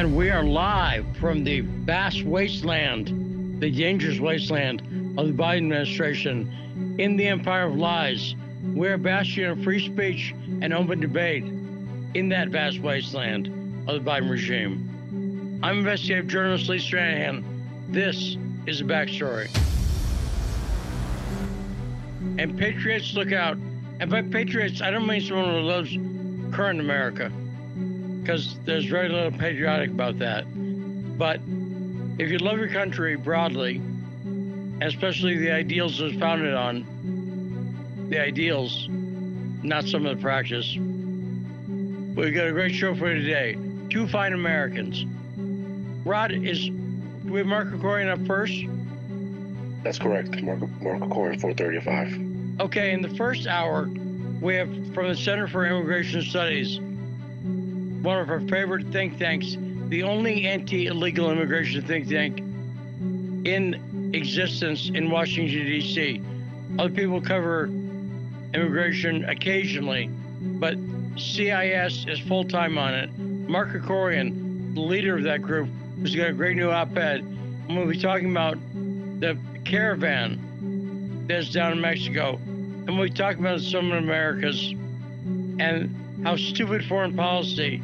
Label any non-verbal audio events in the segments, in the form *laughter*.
And we are live from the vast wasteland, the dangerous wasteland of the Biden administration in the empire of lies. We're a bastion of free speech and open debate in that vast wasteland of the Biden regime. I'm investigative journalist Lee Stranahan. This is the backstory. And patriots, look out. And by patriots, I don't mean someone who loves current America, because there's very little patriotic about that. But if you love your country broadly, especially the ideals it's founded on, the ideals, not some of the practice, we've got a great show for you today. Two fine Americans. Rod, is do we have Mark Krikorian up first? That's correct. Mark, Mark Krikorian, 435. Okay, in the first hour, we have from the Center for Immigration Studies, one of our favorite think tanks, the only anti illegal immigration think tank in existence in Washington, D.C. Other people cover immigration occasionally, but CIS is full time on it. Mark Krikorian, the leader of that group, who's got a great new op ed, and we'll be talking about the caravan that's down in Mexico. And we talk about some of America's and how stupid foreign policy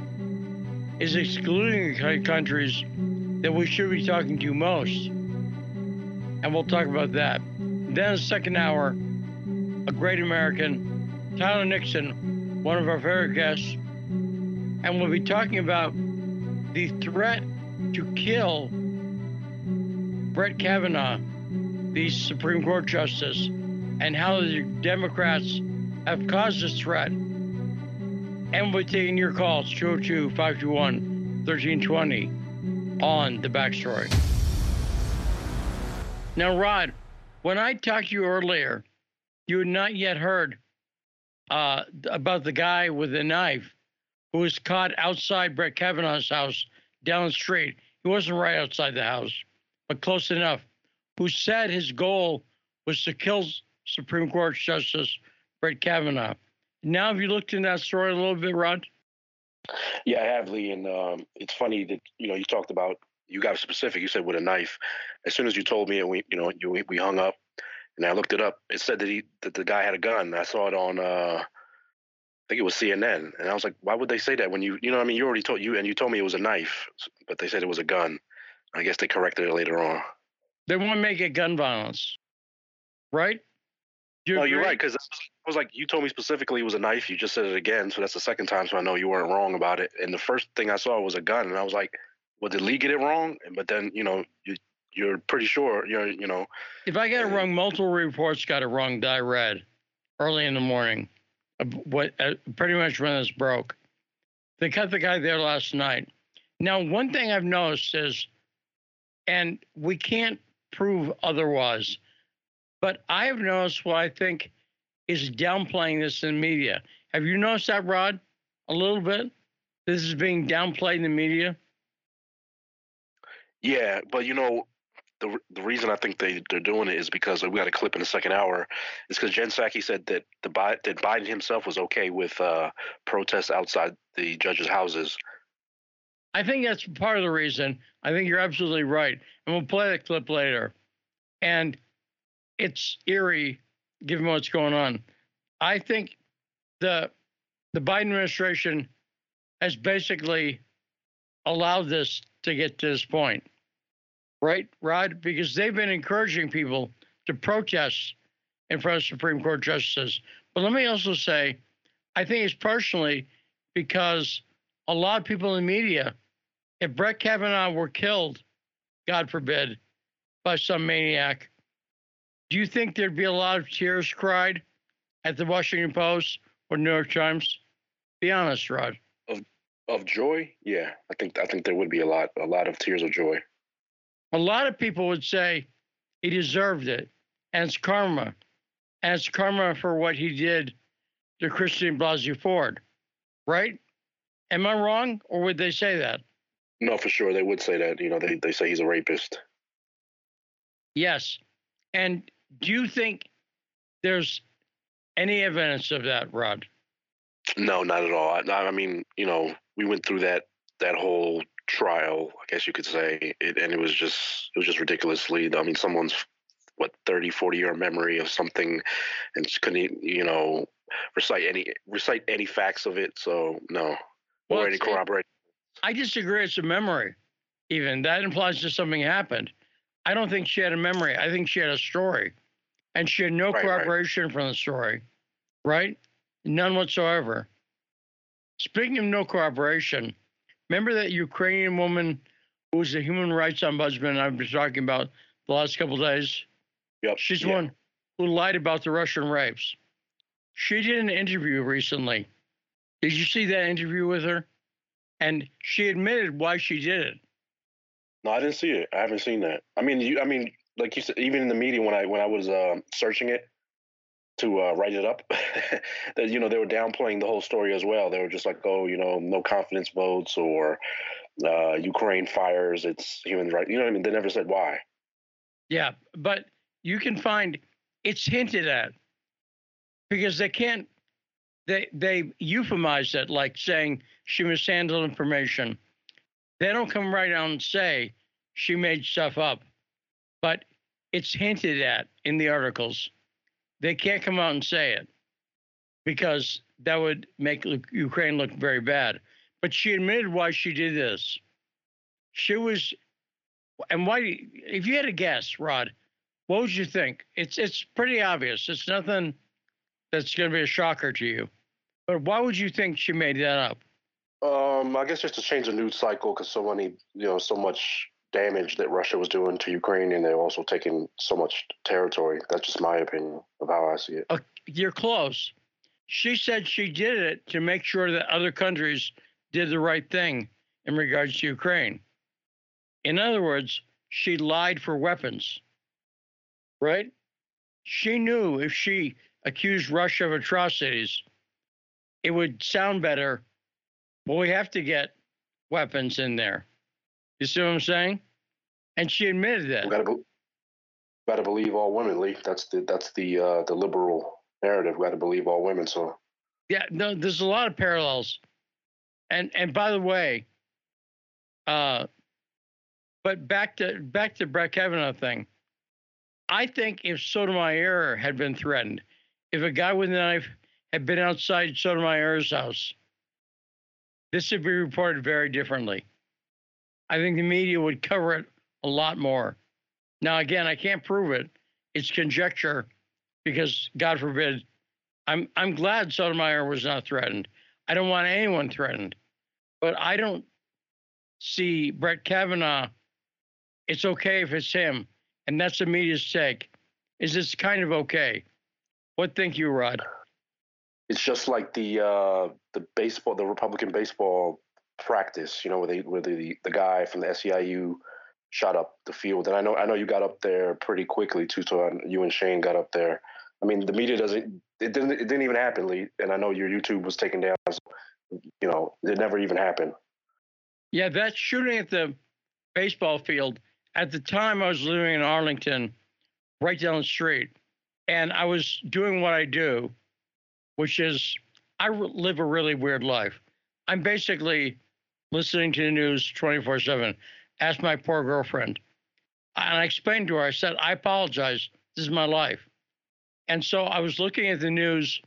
is excluding countries that we should be talking to most. And we'll talk about that. Then, second hour, a great American, Tyler Nixon, one of our favorite guests. And we'll be talking about the threat to kill Brett Kavanaugh, the Supreme Court Justice, and how the Democrats have caused this threat. And we're taking your calls 202 521 1320 on the backstory. Now, Rod, when I talked to you earlier, you had not yet heard uh, about the guy with the knife who was caught outside Brett Kavanaugh's house down the street. He wasn't right outside the house, but close enough. Who said his goal was to kill Supreme Court Justice Brett Kavanaugh. Now, have you looked in that story a little bit, Rod? Yeah, I have, Lee. And um, it's funny that you know you talked about you got specific. You said with a knife. As soon as you told me, and we you know you, we hung up, and I looked it up. It said that he that the guy had a gun. I saw it on. Uh, I think it was CNN, and I was like, why would they say that when you you know I mean you already told you and you told me it was a knife, but they said it was a gun. I guess they corrected it later on. They want to make it gun violence, right? You no, you're right. Because I was like, you told me specifically it was a knife. You just said it again, so that's the second time. So I know you weren't wrong about it. And the first thing I saw was a gun, and I was like, well, did Lee get it wrong? But then you know, you you're pretty sure. You're you know. If I get it wrong, multiple reports got it wrong that I read early in the morning. What uh, pretty much when this broke, they cut the guy there last night. Now, one thing I've noticed is, and we can't prove otherwise but I have noticed what I think is downplaying this in the media. Have you noticed that, Rod? A little bit? This is being downplayed in the media? Yeah, but you know, the the reason I think they they're doing it is because we got a clip in the second hour. Is because Jen Psaki said that the that Biden himself was okay with uh, protests outside the judges' houses. I think that's part of the reason. I think you're absolutely right, and we'll play the clip later. And it's eerie given what's going on. I think the the Biden administration has basically allowed this to get to this point, right, Rod? Because they've been encouraging people to protest in front of Supreme Court justices. But let me also say, I think it's personally because a lot of people in the media, if Brett Kavanaugh were killed, God forbid, by some maniac, do you think there'd be a lot of tears cried at the Washington Post or New York Times? Be honest, Rod. Of of joy, yeah, I think I think there would be a lot a lot of tears of joy. A lot of people would say he deserved it, and it's karma, and it's karma for what he did to Christine Blasey Ford, right? Am I wrong, or would they say that? No, for sure they would say that. You know, they they say he's a rapist. Yes, and do you think there's any evidence of that, Rod? No, not at all. I, I mean, you know, we went through that that whole trial, I guess you could say, it, and it was just it was just ridiculously. I mean, someone's what 30, 40 year memory of something, and couldn't you know recite any recite any facts of it. So no, well, or any corroboration. I disagree. It's a memory. Even that implies that something happened. I don't think she had a memory. I think she had a story, and she had no right, corroboration right. from the story. Right? None whatsoever. Speaking of no corroboration, remember that Ukrainian woman who was a human rights ombudsman I've been talking about the last couple days? Yep. She's the one who lied about the Russian rapes. She did an interview recently. Did you see that interview with her? And she admitted why she did it. No, I didn't see it. I haven't seen that. I mean, you. I mean, like you said, even in the meeting when I when I was uh, searching it, to uh, write it up. *laughs* that you know they were downplaying the whole story as well. They were just like, oh, you know, no confidence votes or uh, Ukraine fires its human rights. You know what I mean? They never said why. Yeah, but you can find it's hinted at because they can't. They they euphemize it like saying she mishandled information. They don't come right out and say she made stuff up, but it's hinted at in the articles they can't come out and say it because that would make Ukraine look very bad. But she admitted why she did this. She was, and why? If you had a guess, Rod, what would you think? It's it's pretty obvious. It's nothing that's going to be a shocker to you. But why would you think she made that up? Um, I guess just to change the news cycle because so many, you know, so much damage that Russia was doing to Ukraine, and they're also taking so much territory. That's just my opinion of how I see it. Uh, you're close. She said she did it to make sure that other countries did the right thing in regards to Ukraine. In other words, she lied for weapons, right? She knew if she accused Russia of atrocities, it would sound better. But we have to get weapons in there. You see what I'm saying? And she admitted that. We gotta, be- gotta believe all women, Lee. That's the that's the uh, the liberal narrative. We gotta believe all women. So yeah, no, there's a lot of parallels. And and by the way, uh, but back to back to Brett Kavanaugh thing. I think if Sotomayor had been threatened, if a guy with a knife had been outside Sotomayor's house, this should be reported very differently. I think the media would cover it a lot more. Now, again, I can't prove it. It's conjecture because, God forbid, I'm, I'm glad Sotomayor was not threatened. I don't want anyone threatened. But I don't see Brett Kavanaugh. It's okay if it's him. And that's the media's take. Is this kind of okay? What think you, Rod? It's just like the uh, the baseball, the Republican baseball practice, you know, where they where the the guy from the SEIU shot up the field. And I know I know you got up there pretty quickly too. So you and Shane got up there. I mean, the media doesn't. It didn't. It didn't even happen, Lee. And I know your YouTube was taken down. So, you know, it never even happened. Yeah, that shooting at the baseball field. At the time, I was living in Arlington, right down the street, and I was doing what I do, which is I live a really weird life. I'm basically listening to the news 24 7. Ask my poor girlfriend. And I explained to her, I said, I apologize. This is my life. And so I was looking at the news,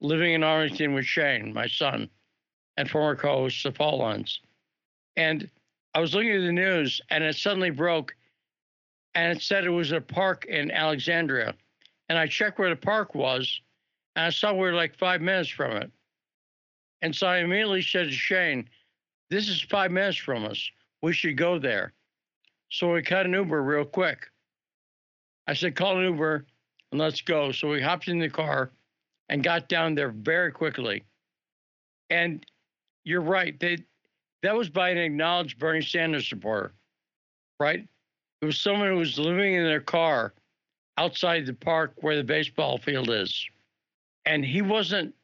living in Arlington with Shane, my son, and former co host of Fault Lines. And I was looking at the news, and it suddenly broke, and it said it was a park in Alexandria. And I checked where the park was, and I saw we were like five minutes from it. And so I immediately said to Shane, This is five minutes from us. We should go there. So we cut an Uber real quick. I said, Call an Uber and let's go. So we hopped in the car and got down there very quickly. And you're right. They, that was by an acknowledged Bernie Sanders supporter, right? It was someone who was living in their car outside the park where the baseball field is. And he wasn't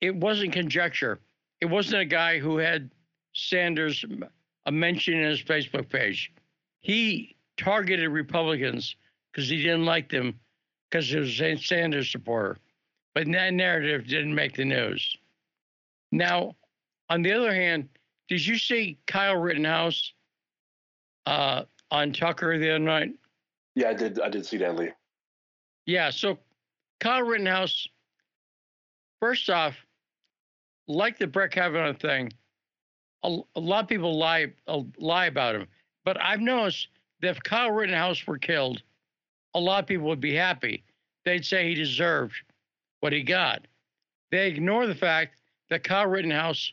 it wasn't conjecture. It wasn't a guy who had Sanders a mention in his Facebook page. He targeted Republicans because he didn't like them because he was a Sanders supporter. But that narrative didn't make the news. Now, on the other hand, did you see Kyle Rittenhouse uh, on Tucker the other night? Yeah, I did. I did see that, Lee. Yeah. So Kyle Rittenhouse, first off, like the Brett Kavanaugh thing, a, a lot of people lie lie about him. But I've noticed that if Kyle Rittenhouse were killed, a lot of people would be happy. They'd say he deserved what he got. They ignore the fact that Kyle Rittenhouse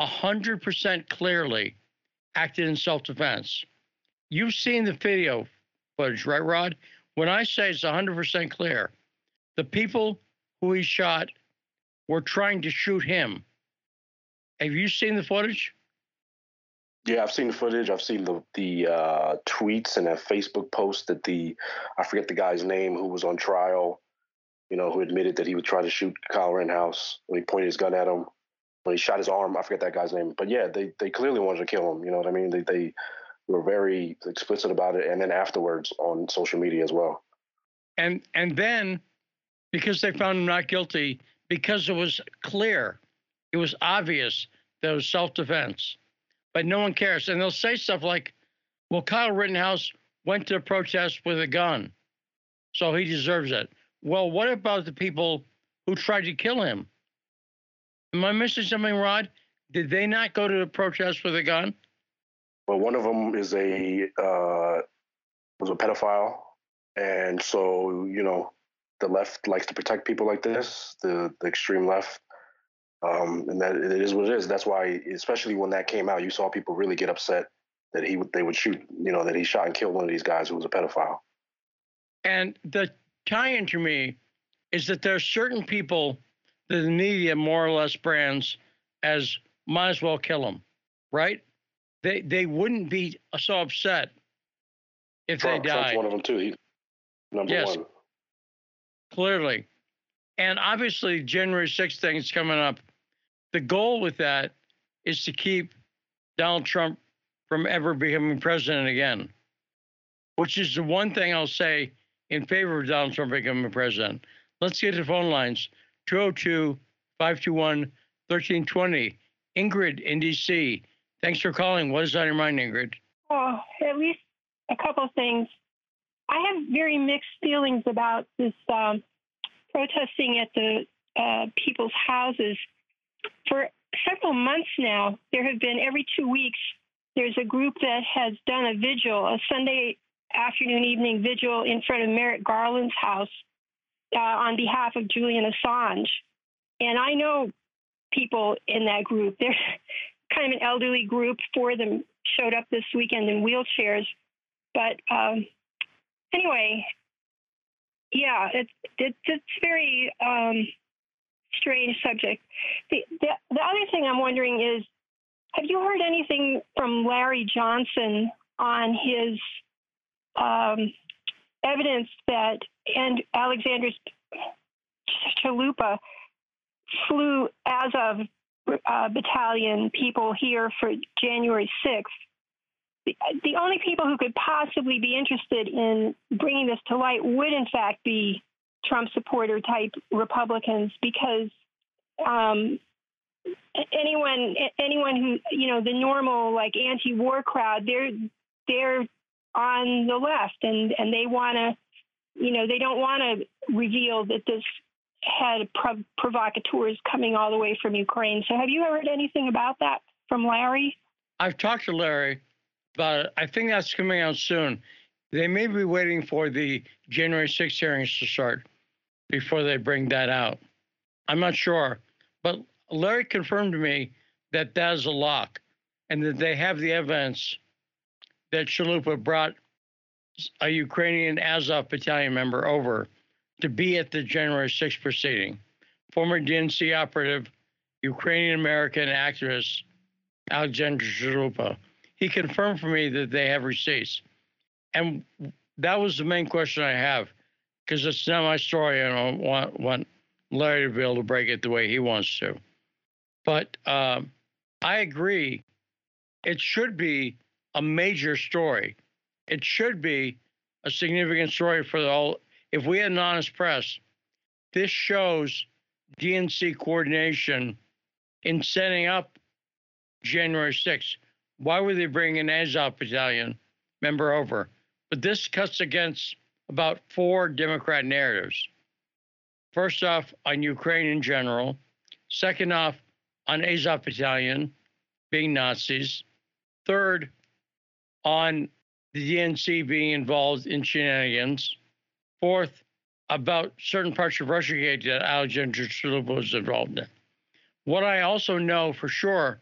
100% clearly acted in self defense. You've seen the video footage, right, Rod? When I say it's 100% clear, the people who he shot were trying to shoot him. Have you seen the footage? Yeah, I've seen the footage. I've seen the the uh, tweets and a Facebook post that the I forget the guy's name who was on trial. You know, who admitted that he would try to shoot Kyle Rittenhouse when he pointed his gun at him when he shot his arm. I forget that guy's name, but yeah, they they clearly wanted to kill him. You know what I mean? They they were very explicit about it, and then afterwards on social media as well. And and then because they found him not guilty, because it was clear, it was obvious that it was self defense, but no one cares, and they'll say stuff like, "Well, Kyle Rittenhouse went to a protest with a gun, so he deserves it." Well, what about the people who tried to kill him? Am I missing something, Rod? Did they not go to the protest with a gun? Well, one of them is a uh, was a pedophile, and so you know the left likes to protect people like this, the the extreme left, um, and that it is what it is. That's why, especially when that came out, you saw people really get upset that he they would shoot, you know, that he shot and killed one of these guys who was a pedophile. And the tie-in to me is that there are certain people that the media more or less brands as might as well kill them, right? They they wouldn't be so upset if Trump, they died. Trump's one of them too. He's number yes, one. Clearly. And obviously January 6th thing is coming up. The goal with that is to keep Donald Trump from ever becoming president again. Which is the one thing I'll say in favor of Donald Trump becoming president. Let's get to phone lines. 202 521 1320. Ingrid in DC. Thanks for calling. What is on your mind, Ingrid? Oh, at least a couple things. I have very mixed feelings about this um, protesting at the uh, people's houses. For several months now, there have been every two weeks, there's a group that has done a vigil, a Sunday afternoon, evening vigil in front of Merrick Garland's house uh, on behalf of Julian Assange. And I know people in that group. They're *laughs* kind of an elderly group. Four of them showed up this weekend in wheelchairs. But um, anyway, yeah, it's it's it's very um, strange subject. The, the the other thing I'm wondering is, have you heard anything from Larry Johnson on his um, evidence that and Alexander Chalupa flew Azov uh, battalion people here for January 6th. The, only people who could possibly be interested in bringing this to light would, in fact, be Trump supporter type Republicans because um, anyone anyone who you know the normal like anti-war crowd they're they're on the left and and they want to you know, they don't want to reveal that this had prov- provocateurs coming all the way from Ukraine. So have you heard anything about that from Larry? I've talked to Larry it. I think that's coming out soon. They may be waiting for the January 6 hearings to start before they bring that out. I'm not sure. But Larry confirmed to me that that is a lock and that they have the evidence that Chalupa brought a Ukrainian Azov battalion member over to be at the January 6th proceeding. Former DNC operative, Ukrainian American activist Alexander Chalupa. He confirmed for me that they have receipts. And that was the main question I have because it's not my story and I want, want Larry to be able to break it the way he wants to. But um, I agree, it should be a major story it should be a significant story for the whole. If we had an honest press, this shows DNC coordination in setting up January 6th. Why would they bring an Azov battalion member over? But this cuts against about four Democrat narratives. First off, on Ukraine in general. Second off, on Azov battalion being Nazis. Third, on the DNC being involved in shenanigans. Fourth, about certain parts of Russiagate that Alexander Chalupa was involved in. What I also know for sure,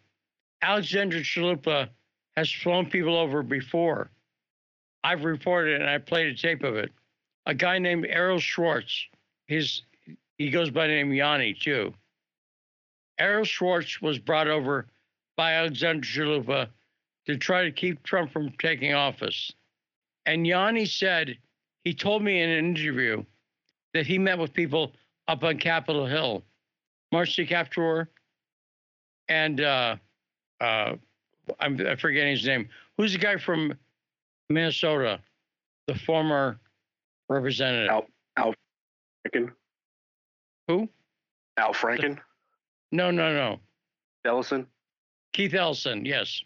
Alexander Chalupa has flown people over before. I've reported and I played a tape of it. A guy named Errol Schwartz, his he goes by the name Yanni too. Errol Schwartz was brought over by Alexander Chalupa to try to keep Trump from taking office. And Yanni said, he told me in an interview that he met with people up on Capitol Hill, Marcy Kaptur, and uh, uh, I'm, I'm forgetting his name. Who's the guy from Minnesota, the former representative? Al, Al Franken. Who? Al Franken. No, no, no. Ellison. Keith Ellison. Yes.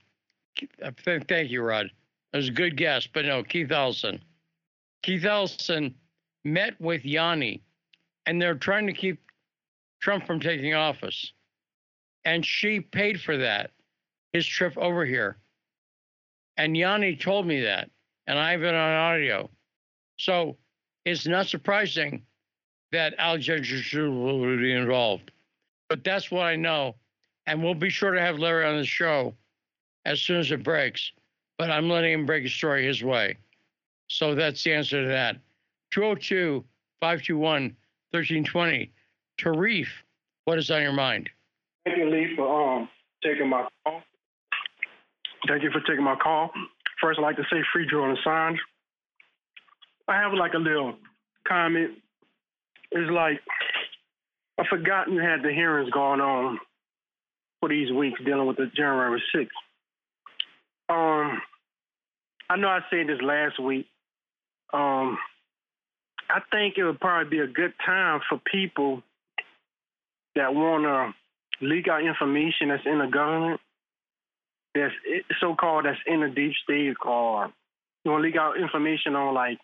Uh, thank you, Rod. That was a good guess, but no, Keith Ellison. Keith Ellison met with Yanni, and they're trying to keep Trump from taking office. And she paid for that, his trip over here. And Yanni told me that, and I have it on audio. So it's not surprising that Alexander will be involved. But that's what I know. And we'll be sure to have Larry on the show as soon as it breaks. But I'm letting him break a story his way. So that's the answer to that. 202 521 1320. Tarif, what is on your mind? Thank you, Lee, for um, taking my call. Thank you for taking my call. First, I'd like to say free Julian Assange. I have like a little comment. It's like I've forgotten had the hearings going on for these weeks dealing with the January 6th. Um, I know I said this last week. Um, I think it would probably be a good time for people that want to leak out information that's in the government, that's so-called that's in the deep state, or you want to leak out information on like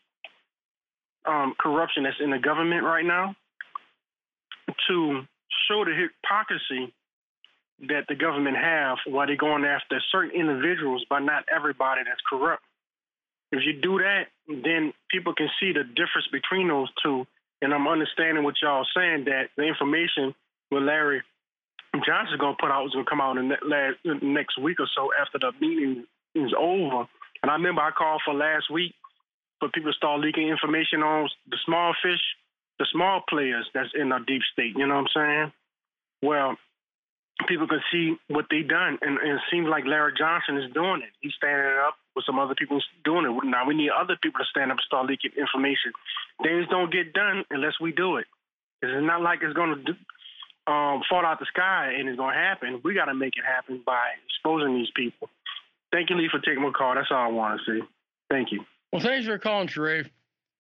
um, corruption that's in the government right now, to show the hypocrisy that the government have while they're going after certain individuals, but not everybody that's corrupt. If you do that, then people can see the difference between those two. And I'm understanding what y'all saying that the information with Larry Johnson is going to put out is going to come out in the next week or so after the meeting is over. And I remember I called for last week for people to start leaking information on the small fish, the small players that's in our deep state. You know what I'm saying? Well, people can see what they done, and, and it seems like Larry Johnson is doing it. He's standing up with some other people doing it. Now we need other people to stand up and start leaking information. Things don't get done unless we do it. It's not like it's going to um, fall out the sky and it's going to happen. We got to make it happen by exposing these people. Thank you, Lee, for taking my call. That's all I want to say. Thank you. Well, thanks for calling, Sharif.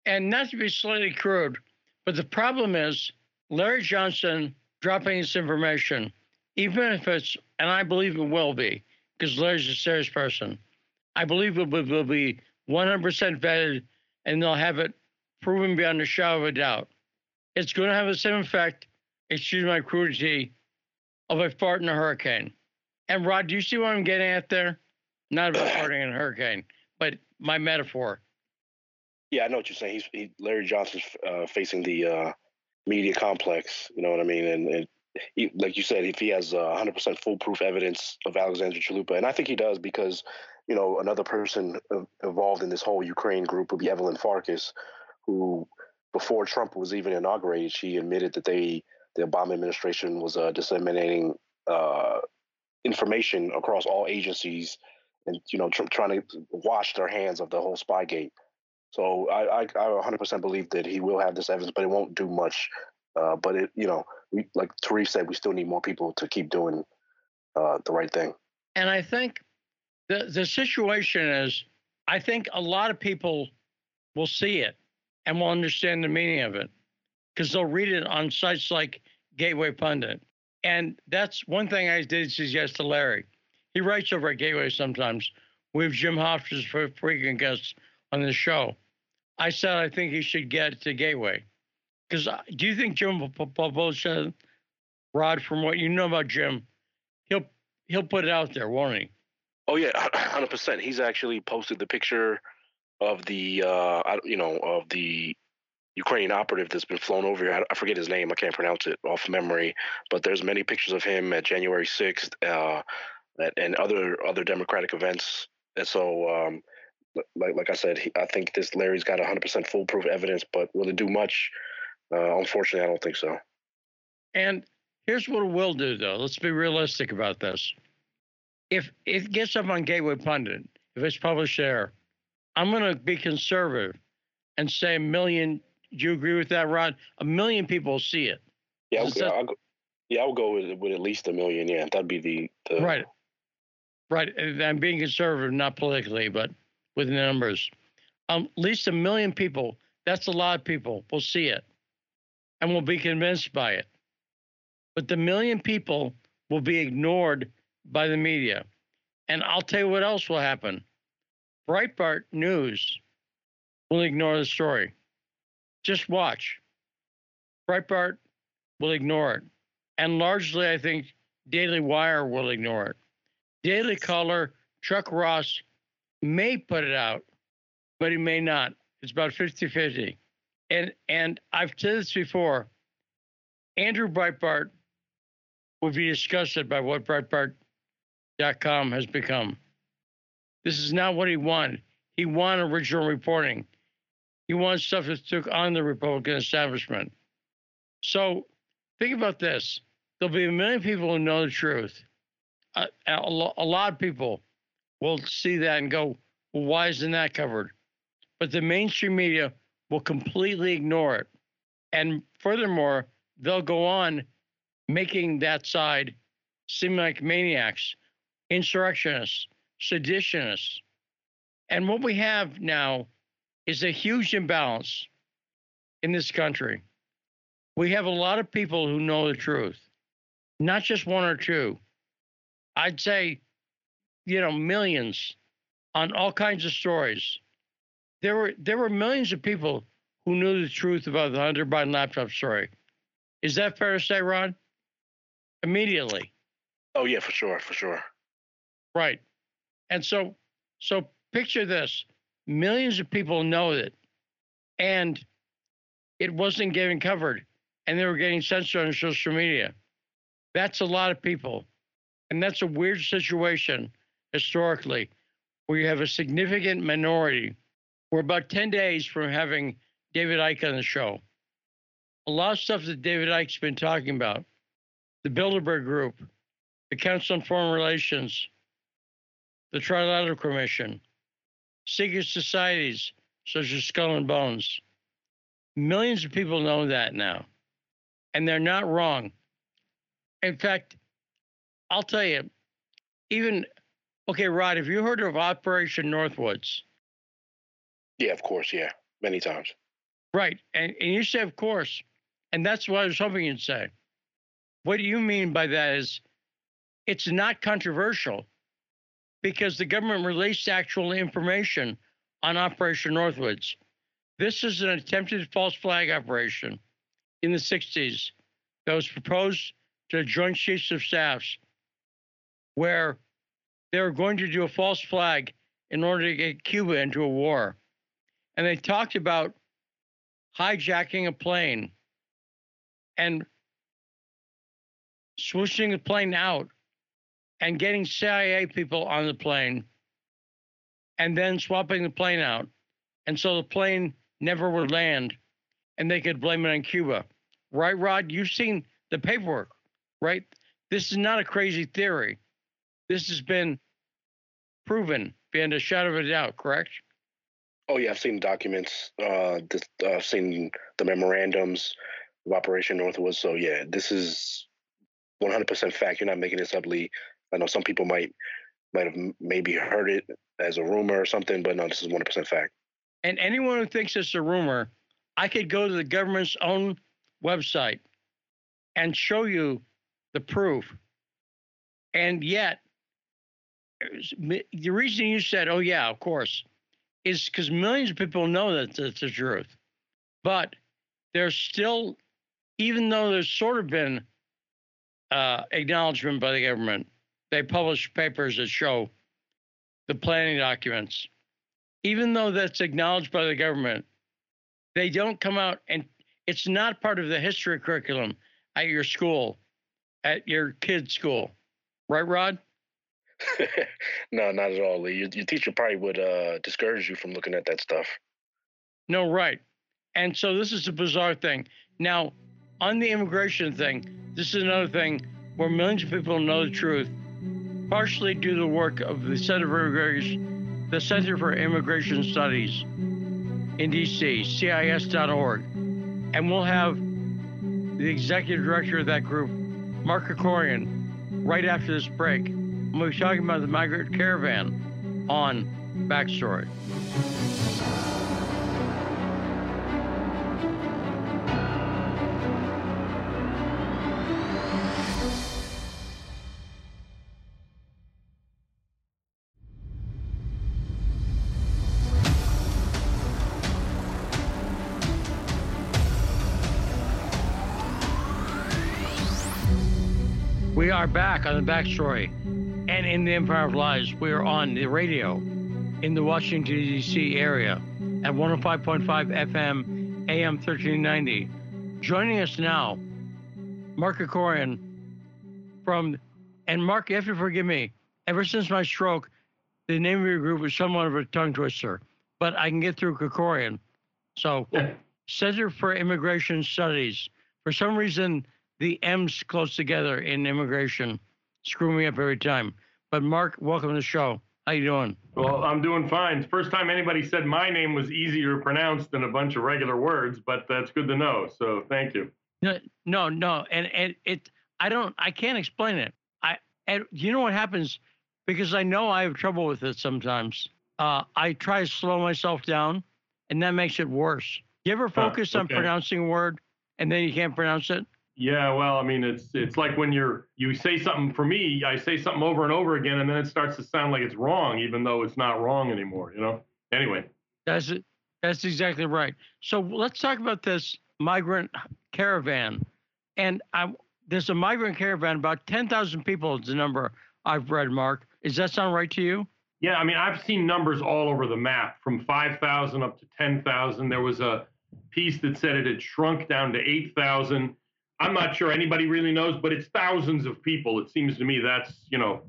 And not to be slightly crude, but the problem is Larry Johnson dropping this information even if it's, and I believe it will be, because Larry's a serious person, I believe it will be 100% vetted and they'll have it proven beyond a shadow of a doubt. It's going to have the same effect, excuse my crudity, of a fart in a hurricane. And Rod, do you see what I'm getting at there? Not about *clears throat* farting in a hurricane, but my metaphor. Yeah, I know what you're saying. He's he, Larry Johnson's uh, facing the uh, media complex. You know what I mean? And, and he, like you said, if he has uh, 100% foolproof evidence of Alexander Chalupa, and I think he does because, you know, another person involved in this whole Ukraine group would be Evelyn Farkas, who, before Trump was even inaugurated, she admitted that they, the Obama administration, was uh, disseminating uh, information across all agencies, and you know, tr- trying to wash their hands of the whole Spygate. So I, I, I 100% believe that he will have this evidence, but it won't do much. Uh, but it, you know, we, like Tarif said, we still need more people to keep doing uh, the right thing. And I think the the situation is, I think a lot of people will see it and will understand the meaning of it because they'll read it on sites like Gateway Pundit. And that's one thing I did suggest to Larry. He writes over at Gateway sometimes. We have Jim Hoft's frequent guests on the show. I said I think he should get to Gateway. Because do you think Jim said, Rod, from what you know about Jim, he'll he'll put it out there, won't he? Oh yeah, hundred percent. He's actually posted the picture of the uh, you know of the Ukrainian operative that's been flown over here. I, forget his name. I can't pronounce it off memory. But there's many pictures of him at January 6th uh, and other other democratic events. And so, um, like like I said, he, I think this Larry's got 100% foolproof evidence. But will it do much? Uh, unfortunately, I don't think so. And here's what it will do, though. Let's be realistic about this. If it gets up on Gateway Pundit, if it's published there, I'm going to be conservative and say a million do you agree with that, Rod? A million people see it. Yeah, I'll, that, I'll go, yeah, I'll go with, with at least a million. Yeah, that'd be the, the right, right. I'm being conservative, not politically, but with the numbers. Um, at least a million people. That's a lot of people. will see it, and will be convinced by it. But the million people will be ignored by the media. And I'll tell you what else will happen. Breitbart News will ignore the story. Just watch. Breitbart will ignore it. And largely, I think Daily Wire will ignore it. Daily Caller, Chuck Ross may put it out, but he may not. It's about 50 50. And, and I've said this before Andrew Breitbart will be disgusted by what Breitbart.com has become. This is not what he wanted. He wanted original reporting. He wants stuff that took on the Republican establishment. So think about this. There'll be a million people who know the truth. A, a, a lot of people will see that and go, well, why isn't that covered? But the mainstream media will completely ignore it. And furthermore, they'll go on making that side seem like maniacs, insurrectionists, seditionists. And what we have now is a huge imbalance in this country. We have a lot of people who know the truth, not just one or two. I'd say, you know, millions on all kinds of stories. There were there were millions of people who knew the truth about the Hunter Biden laptop story. Is that fair to say, Ron? Immediately. Oh yeah, for sure, for sure. Right. And so so picture this. Millions of people know it, and it wasn't getting covered, and they were getting censored on social media. That's a lot of people, and that's a weird situation historically, where you have a significant minority. We're about 10 days from having David Icke on the show. A lot of stuff that David Icke's been talking about, the Bilderberg Group, the Council on Foreign Relations, the Trilateral Commission, secret societies such as Skull and Bones. Millions of people know that now, and they're not wrong. In fact, I'll tell you, even okay, Rod, have you heard of Operation Northwoods? Yeah, of course, yeah, many times. Right, and and you say of course, and that's what I was hoping you'd say. What do you mean by that? Is it's not controversial because the government released actual information on Operation Northwoods. This is an attempted false flag operation in the 60s that was proposed to the Joint Chiefs of Staffs, where they were going to do a false flag in order to get Cuba into a war. And they talked about hijacking a plane and swooshing the plane out and getting CIA people on the plane and then swapping the plane out. And so the plane never would land and they could blame it on Cuba. Right, Rod? You've seen the paperwork, right? This is not a crazy theory. This has been proven beyond a shadow of a doubt, correct? Oh, yeah, I've seen documents. Uh, this, uh, I've seen the memorandums of Operation Northwoods. So, yeah, this is 100% fact. You're not making this up, Lee. I know some people might might have maybe heard it as a rumor or something, but no, this is 100% fact. And anyone who thinks it's a rumor, I could go to the government's own website and show you the proof. And yet, the reason you said, "Oh yeah, of course," is because millions of people know that that's the truth, but there's still, even though there's sort of been uh, acknowledgement by the government, they publish papers that show the planning documents. Even though that's acknowledged by the government, they don't come out and it's not part of the history curriculum at your school, at your kid's school. Right, Rod? *laughs* no, not at all, Lee. Your, your teacher probably would uh, discourage you from looking at that stuff. No, right. And so this is a bizarre thing. Now, on the immigration thing, this is another thing where millions of people know the truth, partially due to the work of the Center for Immigration, the Center for Immigration Studies in DC, CIS.org. And we'll have the executive director of that group, Mark Krikorian, right after this break. We'll be talking about the migrant caravan on Backstory. Are back on the backstory and in the Empire of Lies. We are on the radio in the Washington, D.C. area at 105.5 FM, AM 1390. Joining us now, Mark Krikorian from, and Mark, you have to forgive me, ever since my stroke, the name of your group is somewhat of a tongue twister, but I can get through Krikorian. So, Center for Immigration Studies. For some reason, the M's close together in immigration. Screw me up every time. But Mark, welcome to the show. How you doing? Well, I'm doing fine. First time anybody said my name was easier to pronounce than a bunch of regular words, but that's good to know. So thank you. No, no, no. And and it I don't I can't explain it. I and you know what happens? Because I know I have trouble with it sometimes. Uh, I try to slow myself down and that makes it worse. You ever focus huh, okay. on pronouncing a word and then you can't pronounce it? Yeah, well, I mean, it's it's like when you're you say something for me, I say something over and over again, and then it starts to sound like it's wrong, even though it's not wrong anymore. You know. Anyway. That's it. That's exactly right. So let's talk about this migrant caravan, and I, there's a migrant caravan. About ten thousand people is the number I've read. Mark, does that sound right to you? Yeah, I mean, I've seen numbers all over the map, from five thousand up to ten thousand. There was a piece that said it had shrunk down to eight thousand I'm not sure anybody really knows, but it's thousands of people. It seems to me that's, you know,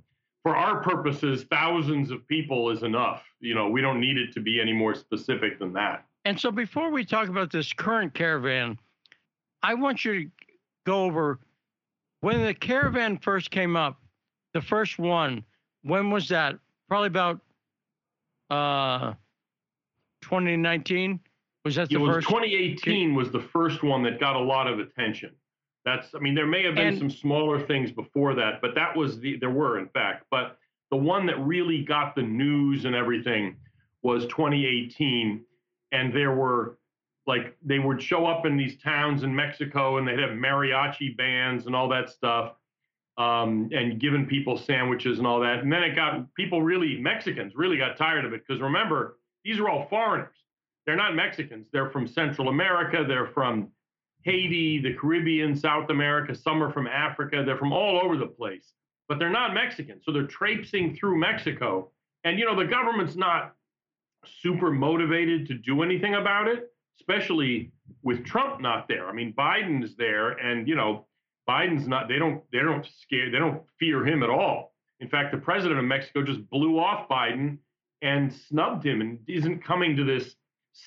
for our purposes, thousands of people is enough. You know, we don't need it to be any more specific than that. And so before we talk about this current caravan, I want you to go over when the caravan first came up, the first one, when was that? Probably about uh 2019. Was that the it was first? 2018 was the first one that got a lot of attention. That's, I mean, there may have been and, some smaller things before that, but that was the, there were, in fact. But the one that really got the news and everything was 2018. And there were, like, they would show up in these towns in Mexico and they'd have mariachi bands and all that stuff. Um, and giving people sandwiches and all that. And then it got people really, Mexicans really got tired of it because remember, these are all foreigners. They're not Mexicans. They're from Central America. They're from Haiti, the Caribbean, South America, some are from Africa. They're from all over the place, but they're not Mexican. So they're traipsing through Mexico. And, you know, the government's not super motivated to do anything about it, especially with Trump not there. I mean, Biden's there and, you know, Biden's not, they don't, they don't scare, they don't fear him at all. In fact, the president of Mexico just blew off Biden and snubbed him and isn't coming to this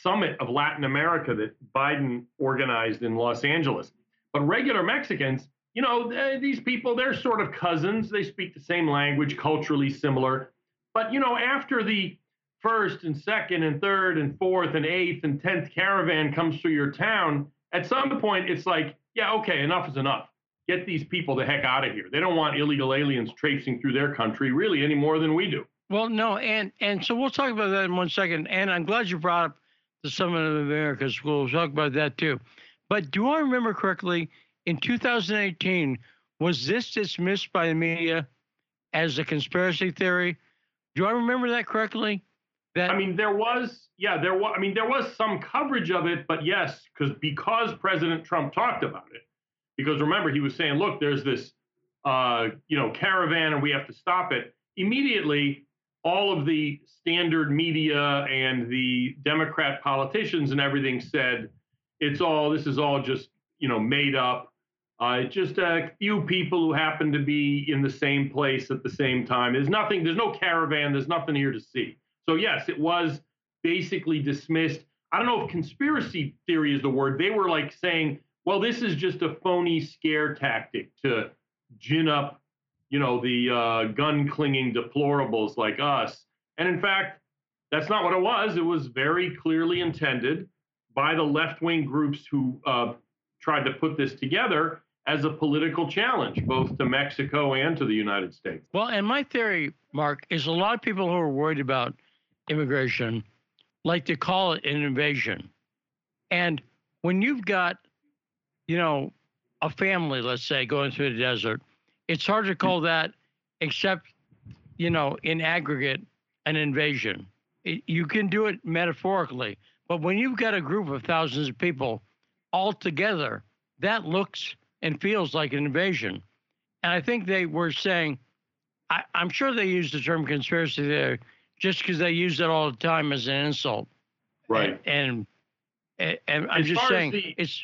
summit of Latin America that Biden organized in Los Angeles. But regular Mexicans, you know, these people, they're sort of cousins. They speak the same language, culturally similar. But, you know, after the first and second and third and fourth and eighth and tenth caravan comes through your town, at some point it's like, yeah, okay, enough is enough. Get these people the heck out of here. They don't want illegal aliens traipsing through their country really any more than we do. Well, no, and and so we'll talk about that in one second. And I'm glad you brought up the Summit of America School. We'll talk about that too. But do I remember correctly? In 2018, was this dismissed by the media as a conspiracy theory Do I remember that correctly? That I mean, there was, yeah, there was. I mean, there was some coverage of it, but yes, because because President Trump talked about it. Because remember, he was saying, "Look, there's this, uh, you know, caravan, and we have to stop it." Immediately, all of the standard media and the Democrat politicians and everything said, "It's all. This is all just, you know, made up." Uh, just a few people who happen to be in the same place at the same time. There's nothing, there's no caravan, there's nothing here to see. So, yes, it was basically dismissed. I don't know if conspiracy theory is the word. They were like saying, well, this is just a phony scare tactic to gin up, you know, the uh, gun clinging deplorables like us. And in fact, that's not what it was. It was very clearly intended by the left wing groups who uh, tried to put this together as a political challenge, both to Mexico and to the United States. Well, and my theory, Mark, is a lot of people who are worried about immigration like to call it an invasion. And when you've got, you know, a family, let's say, going through the desert, it's hard to call that, except, you know, in aggregate, an invasion. It, you can do it metaphorically, but when you've got a group of thousands of people all together, that looks and feels like an invasion. And I think they were saying, I, am sure they used the term conspiracy there just because they use it all the time as an insult. Right. And and, and I'm just saying the, it's.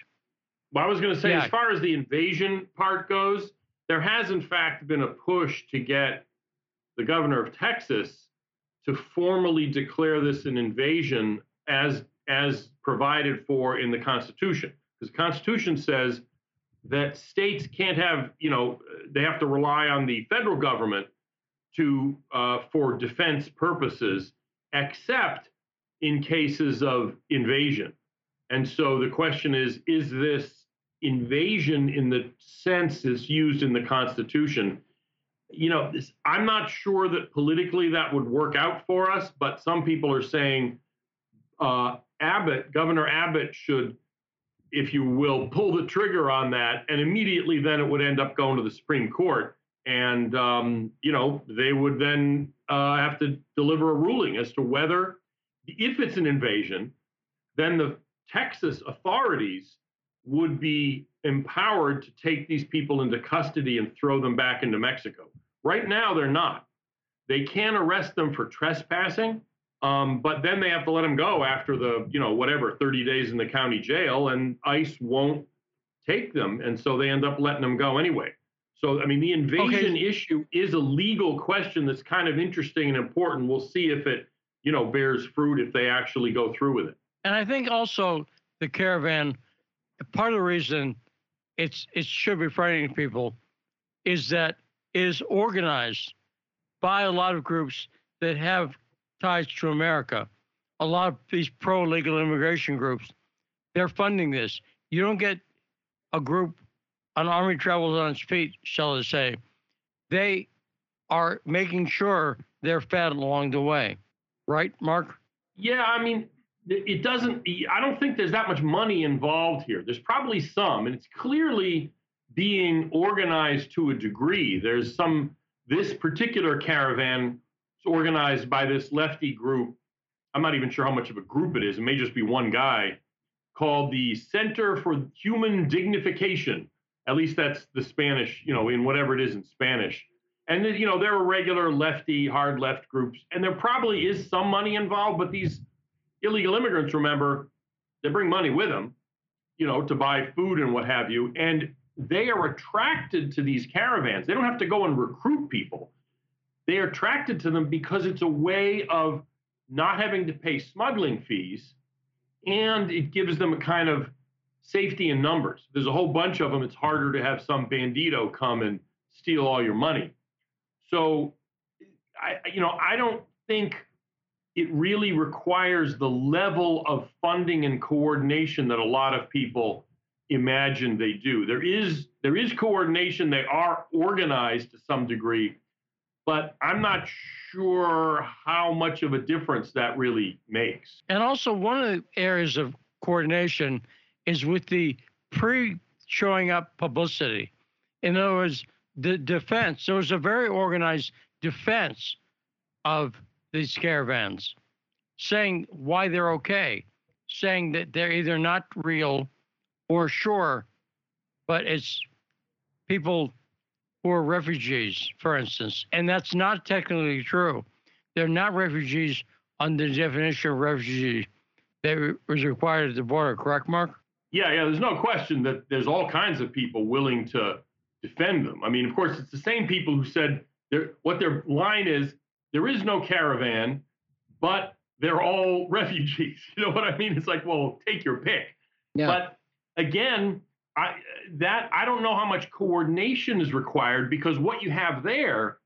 Well, I was going to say, yeah. as far as the invasion part goes, there has in fact been a push to get the governor of Texas to formally declare this an invasion as as provided for in the Constitution, because the Constitution says that states can't have, you know, they have to rely on the federal government to uh, for defense purposes, except in cases of invasion. And so the question is: Is this invasion in the sense that's used in the Constitution? You know, this, I'm not sure that politically that would work out for us, but some people are saying uh, Abbott, Governor Abbott, should if you will, pull the trigger on that, and immediately then it would end up going to the Supreme Court, and um, you know they would then uh, have to deliver a ruling as to whether, if it's an invasion, then the Texas authorities would be empowered to take these people into custody and throw them back into Mexico. Right now, they're not. They can arrest them for trespassing, um, but then they have to let them go after the, you know, whatever, 30 days in the county jail, and ICE won't take them. And so they end up letting them go anyway. So, I mean, the invasion okay. issue is a legal question that's kind of interesting and important. We'll see if it, you know, bears fruit if they actually go through with it. And I think also the caravan, part of the reason it's it should be frightening people is that it is organized by a lot of groups that have ties to America. A lot of these pro legal immigration groups, they're funding this. You don't get a group, an army travels on its feet, shall I say. They are making sure they're fed along the way. Right, Mark? Yeah, I mean, it doesn't, I don't think there's that much money involved here. There's probably some, and it's clearly being organized to a degree. There's some, this particular caravan is organized by this lefty group. I'm not even sure how much of a group it is. It may just be one guy called the Center for Human Dignification. At least that's the Spanish, you know, in whatever it is in Spanish. And you know, there are regular lefty, hard left groups, and there probably is some money involved. But these illegal immigrants, remember, they bring money with them, you know, to buy food and what have you, and they are attracted to these caravans. They don't have to go and recruit people. They are attracted to them because it's a way of not having to pay smuggling fees and it gives them a kind of safety in numbers. There's a whole bunch of them. It's harder to have some bandito come and steal all your money. So, I, you know, I don't think it really requires the level of funding and coordination that a lot of people imagine they do. There is there is coordination. They are organized to some degree, but I'm not sure how much of a difference that really makes. And also, one of the areas of coordination is with the pre showing up publicity. In other words, the defense, there was a very organized defense of these caravans, saying why they're okay, saying that they're either not real or sure, but it's people who are refugees, for instance. And that's not technically true. They're not refugees under the definition of refugee that was required at the border, correct, Mark? Yeah, yeah, there's no question that there's all kinds of people willing to defend them. I mean, of course, it's the same people who said what their line is there is no caravan, but they're all *laughs* refugees. You know what I mean? It's like, well, take your pick. Yeah. But again, I that I don't know how much coordination is required because what you have there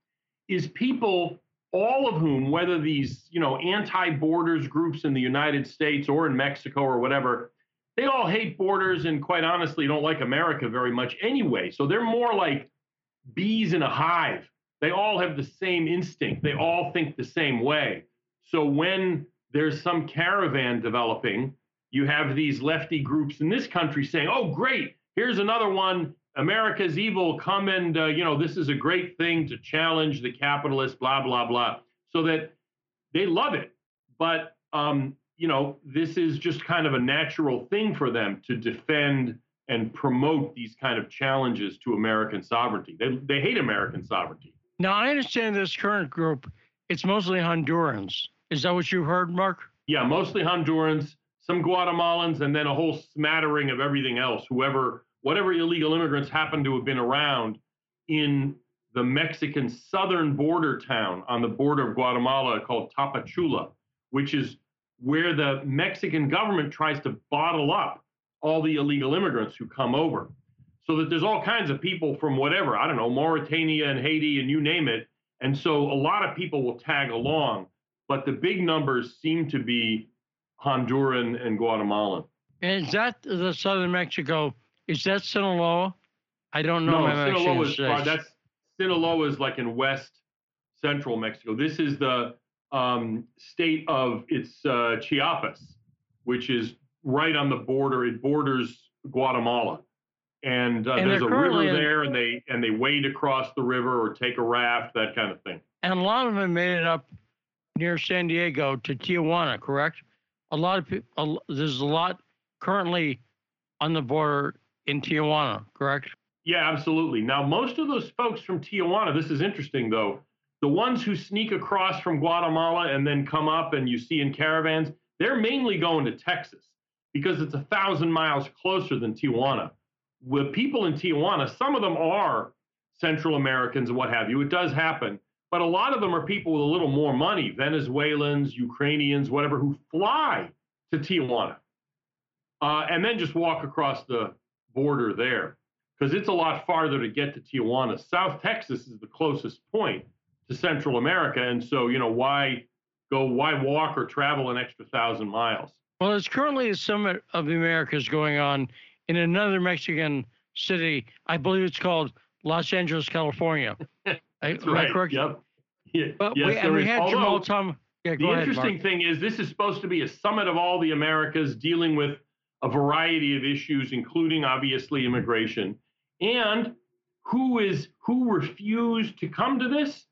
is people all of whom whether these, you know, anti-borders groups in the United States or in Mexico or whatever, they all hate borders and quite honestly don't like America very much anyway. So they're more like bees in a hive. They all have the same instinct. They all think the same way. So when there's some caravan developing, you have these lefty groups in this country saying, "Oh, great! Here's another one. America's evil. Come and uh, you know this is a great thing to challenge the capitalists." Blah blah blah. So that they love it, but um, you know this is just kind of a natural thing for them to defend and promote these kind of challenges to American sovereignty. They they hate American sovereignty. Now I understand this current group. It's mostly Hondurans. Is that what you heard, Mark? Yeah, mostly Hondurans some Guatemalans, and then a whole smattering of everything else. Whoever, whatever illegal immigrants happen to have been around in the Mexican southern border town on the border of Guatemala called Tapachula, which is where the Mexican government tries to bottle up all the illegal immigrants who come over. So that there's all kinds of people from whatever, I don't know, Mauritania and Haiti and you name it. And so a lot of people will tag along, but the big numbers seem to be Honduran and Guatemalan. And is that the southern Mexico? Is that Sinaloa? I don't know. No, Sinaloa is far, that's Sinaloa is like in west central Mexico. This is the um, state of it's uh, Chiapas, which is right on the border. It borders Guatemala, and, uh, and there's a river there, and they and they wade across the river or take a raft, that kind of thing. And a lot of them made it up near San Diego to Tijuana, correct? a lot of people, there's a lot currently on the border in Tijuana, correct? Yeah, absolutely. Now, most of those folks from Tijuana, this is interesting though, the ones who sneak across from Guatemala and then come up and you see in caravans, they're mainly going to Texas because it's a thousand miles closer than Tijuana. With people in Tijuana, some of them are Central Americans and what have you. It does happen. But a lot of them are people with a little more money, Venezuelans, Ukrainians, whatever, who fly to Tijuana uh, and then just walk across the border there because it's a lot farther to get to Tijuana. South Texas is the closest point to Central America. And so, you know, why go, why walk or travel an extra thousand miles? Well, there's currently a summit of the Americas going on in another Mexican city. I believe it's called Los Angeles, California. *laughs* That's right. Correct? Yep. *laughs* Yeah, but yes, we, and we had Jamal Tom. Yeah, the ahead, interesting Mark. thing is, this is supposed to be a summit of all the Americas dealing with a variety of issues, including obviously immigration. And who is who refused to come to this?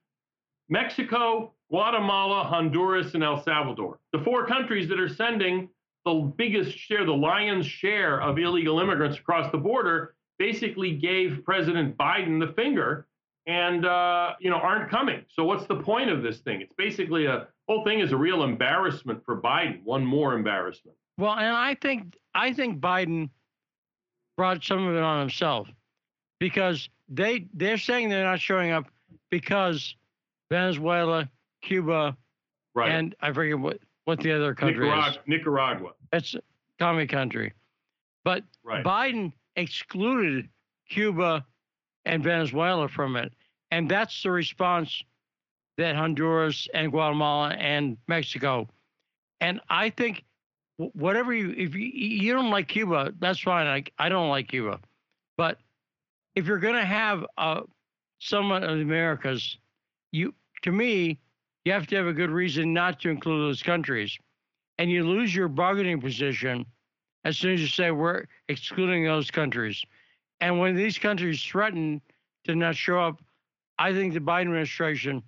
Mexico, Guatemala, Honduras, and El Salvador. The four countries that are sending the biggest share, the lion's share of illegal immigrants across the border, basically gave President Biden the finger and uh, you know aren't coming. So what's the point of this thing? It's basically a whole thing is a real embarrassment for Biden. One more embarrassment. Well, and I think I think Biden brought some of it on himself because they they're saying they're not showing up because Venezuela, Cuba, right. and I forget what what the other country Nicaragua, is. Nicaragua. It's a commie country, but right. Biden excluded Cuba and Venezuela from it. And that's the response that Honduras and Guatemala and Mexico. And I think whatever you, if you, you don't like Cuba, that's fine. I, I don't like Cuba. But if you're going to have uh, a summit of the Americas, you, to me, you have to have a good reason not to include those countries. And you lose your bargaining position as soon as you say we're excluding those countries. And when these countries threaten to not show up, I think the Biden administration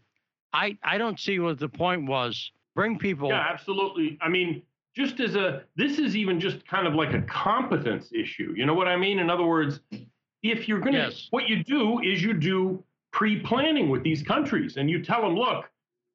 I I don't see what the point was. Bring people. Yeah, absolutely. I mean, just as a this is even just kind of like a competence issue. You know what I mean? In other words, if you're going to yes. what you do is you do pre-planning with these countries and you tell them, look,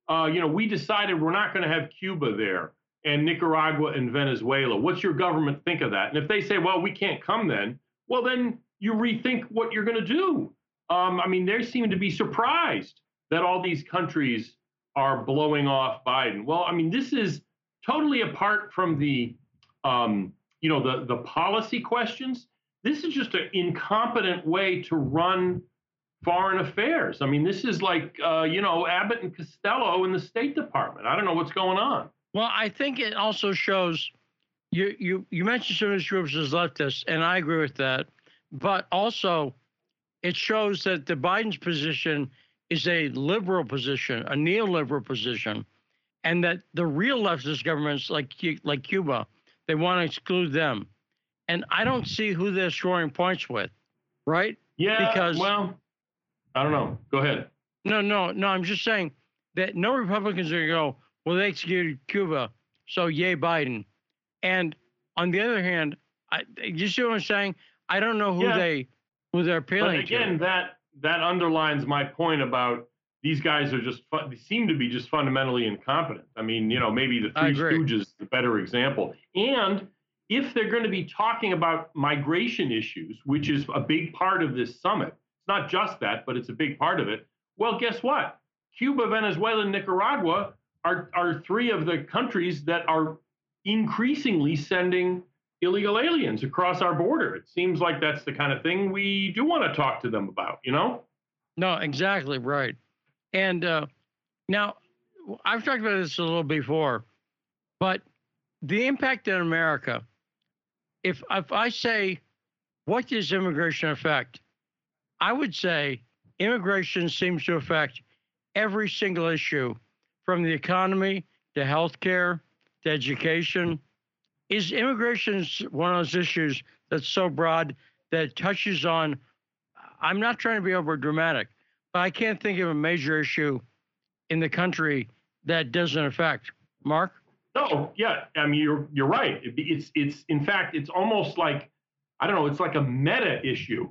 uh, you know, we decided we're not going to have Cuba there and Nicaragua and Venezuela. What's your government think of that? And if they say, well, we can't come then, well, then you rethink what you're going to do. Um, I mean, they seem to be surprised that all these countries are blowing off Biden. Well, I mean, this is totally apart from the, um, you know, the the policy questions. This is just an incompetent way to run foreign affairs. I mean, this is like, uh, you know, Abbott and Costello in the State Department. I don't know what's going on. Well, I think it also shows you you you mentioned some of these groups as leftists, and I agree with that. But also, it shows that the Biden's position is a liberal position, a neoliberal position, and that the real leftist governments like like Cuba, they want to exclude them. And I don't see who they're scoring points with, right? Yeah. Because well, I don't know. Go ahead. No, no, no. I'm just saying that no Republicans are going to go well, they executed Cuba, so yay Biden. And on the other hand, I, you see what I'm saying? I don't know who yeah. they who they're appealing but again, to. that that underlines my point about these guys are just they seem to be just fundamentally incompetent. I mean, you know, maybe the Three Stooges is the better example. And if they're going to be talking about migration issues, which is a big part of this summit, it's not just that, but it's a big part of it. Well, guess what? Cuba, Venezuela, and Nicaragua are, are three of the countries that are increasingly sending illegal aliens across our border. It seems like that's the kind of thing we do want to talk to them about, you know? No, exactly right. And uh, now, I've talked about this a little before, but the impact in America, if, if I say, what does immigration affect? I would say immigration seems to affect every single issue from the economy to healthcare to education. Is immigration one of those issues that's so broad that touches on? I'm not trying to be over dramatic, but I can't think of a major issue in the country that doesn't affect. Mark? No, yeah, I mean you're you're right. It's it's in fact it's almost like I don't know. It's like a meta issue.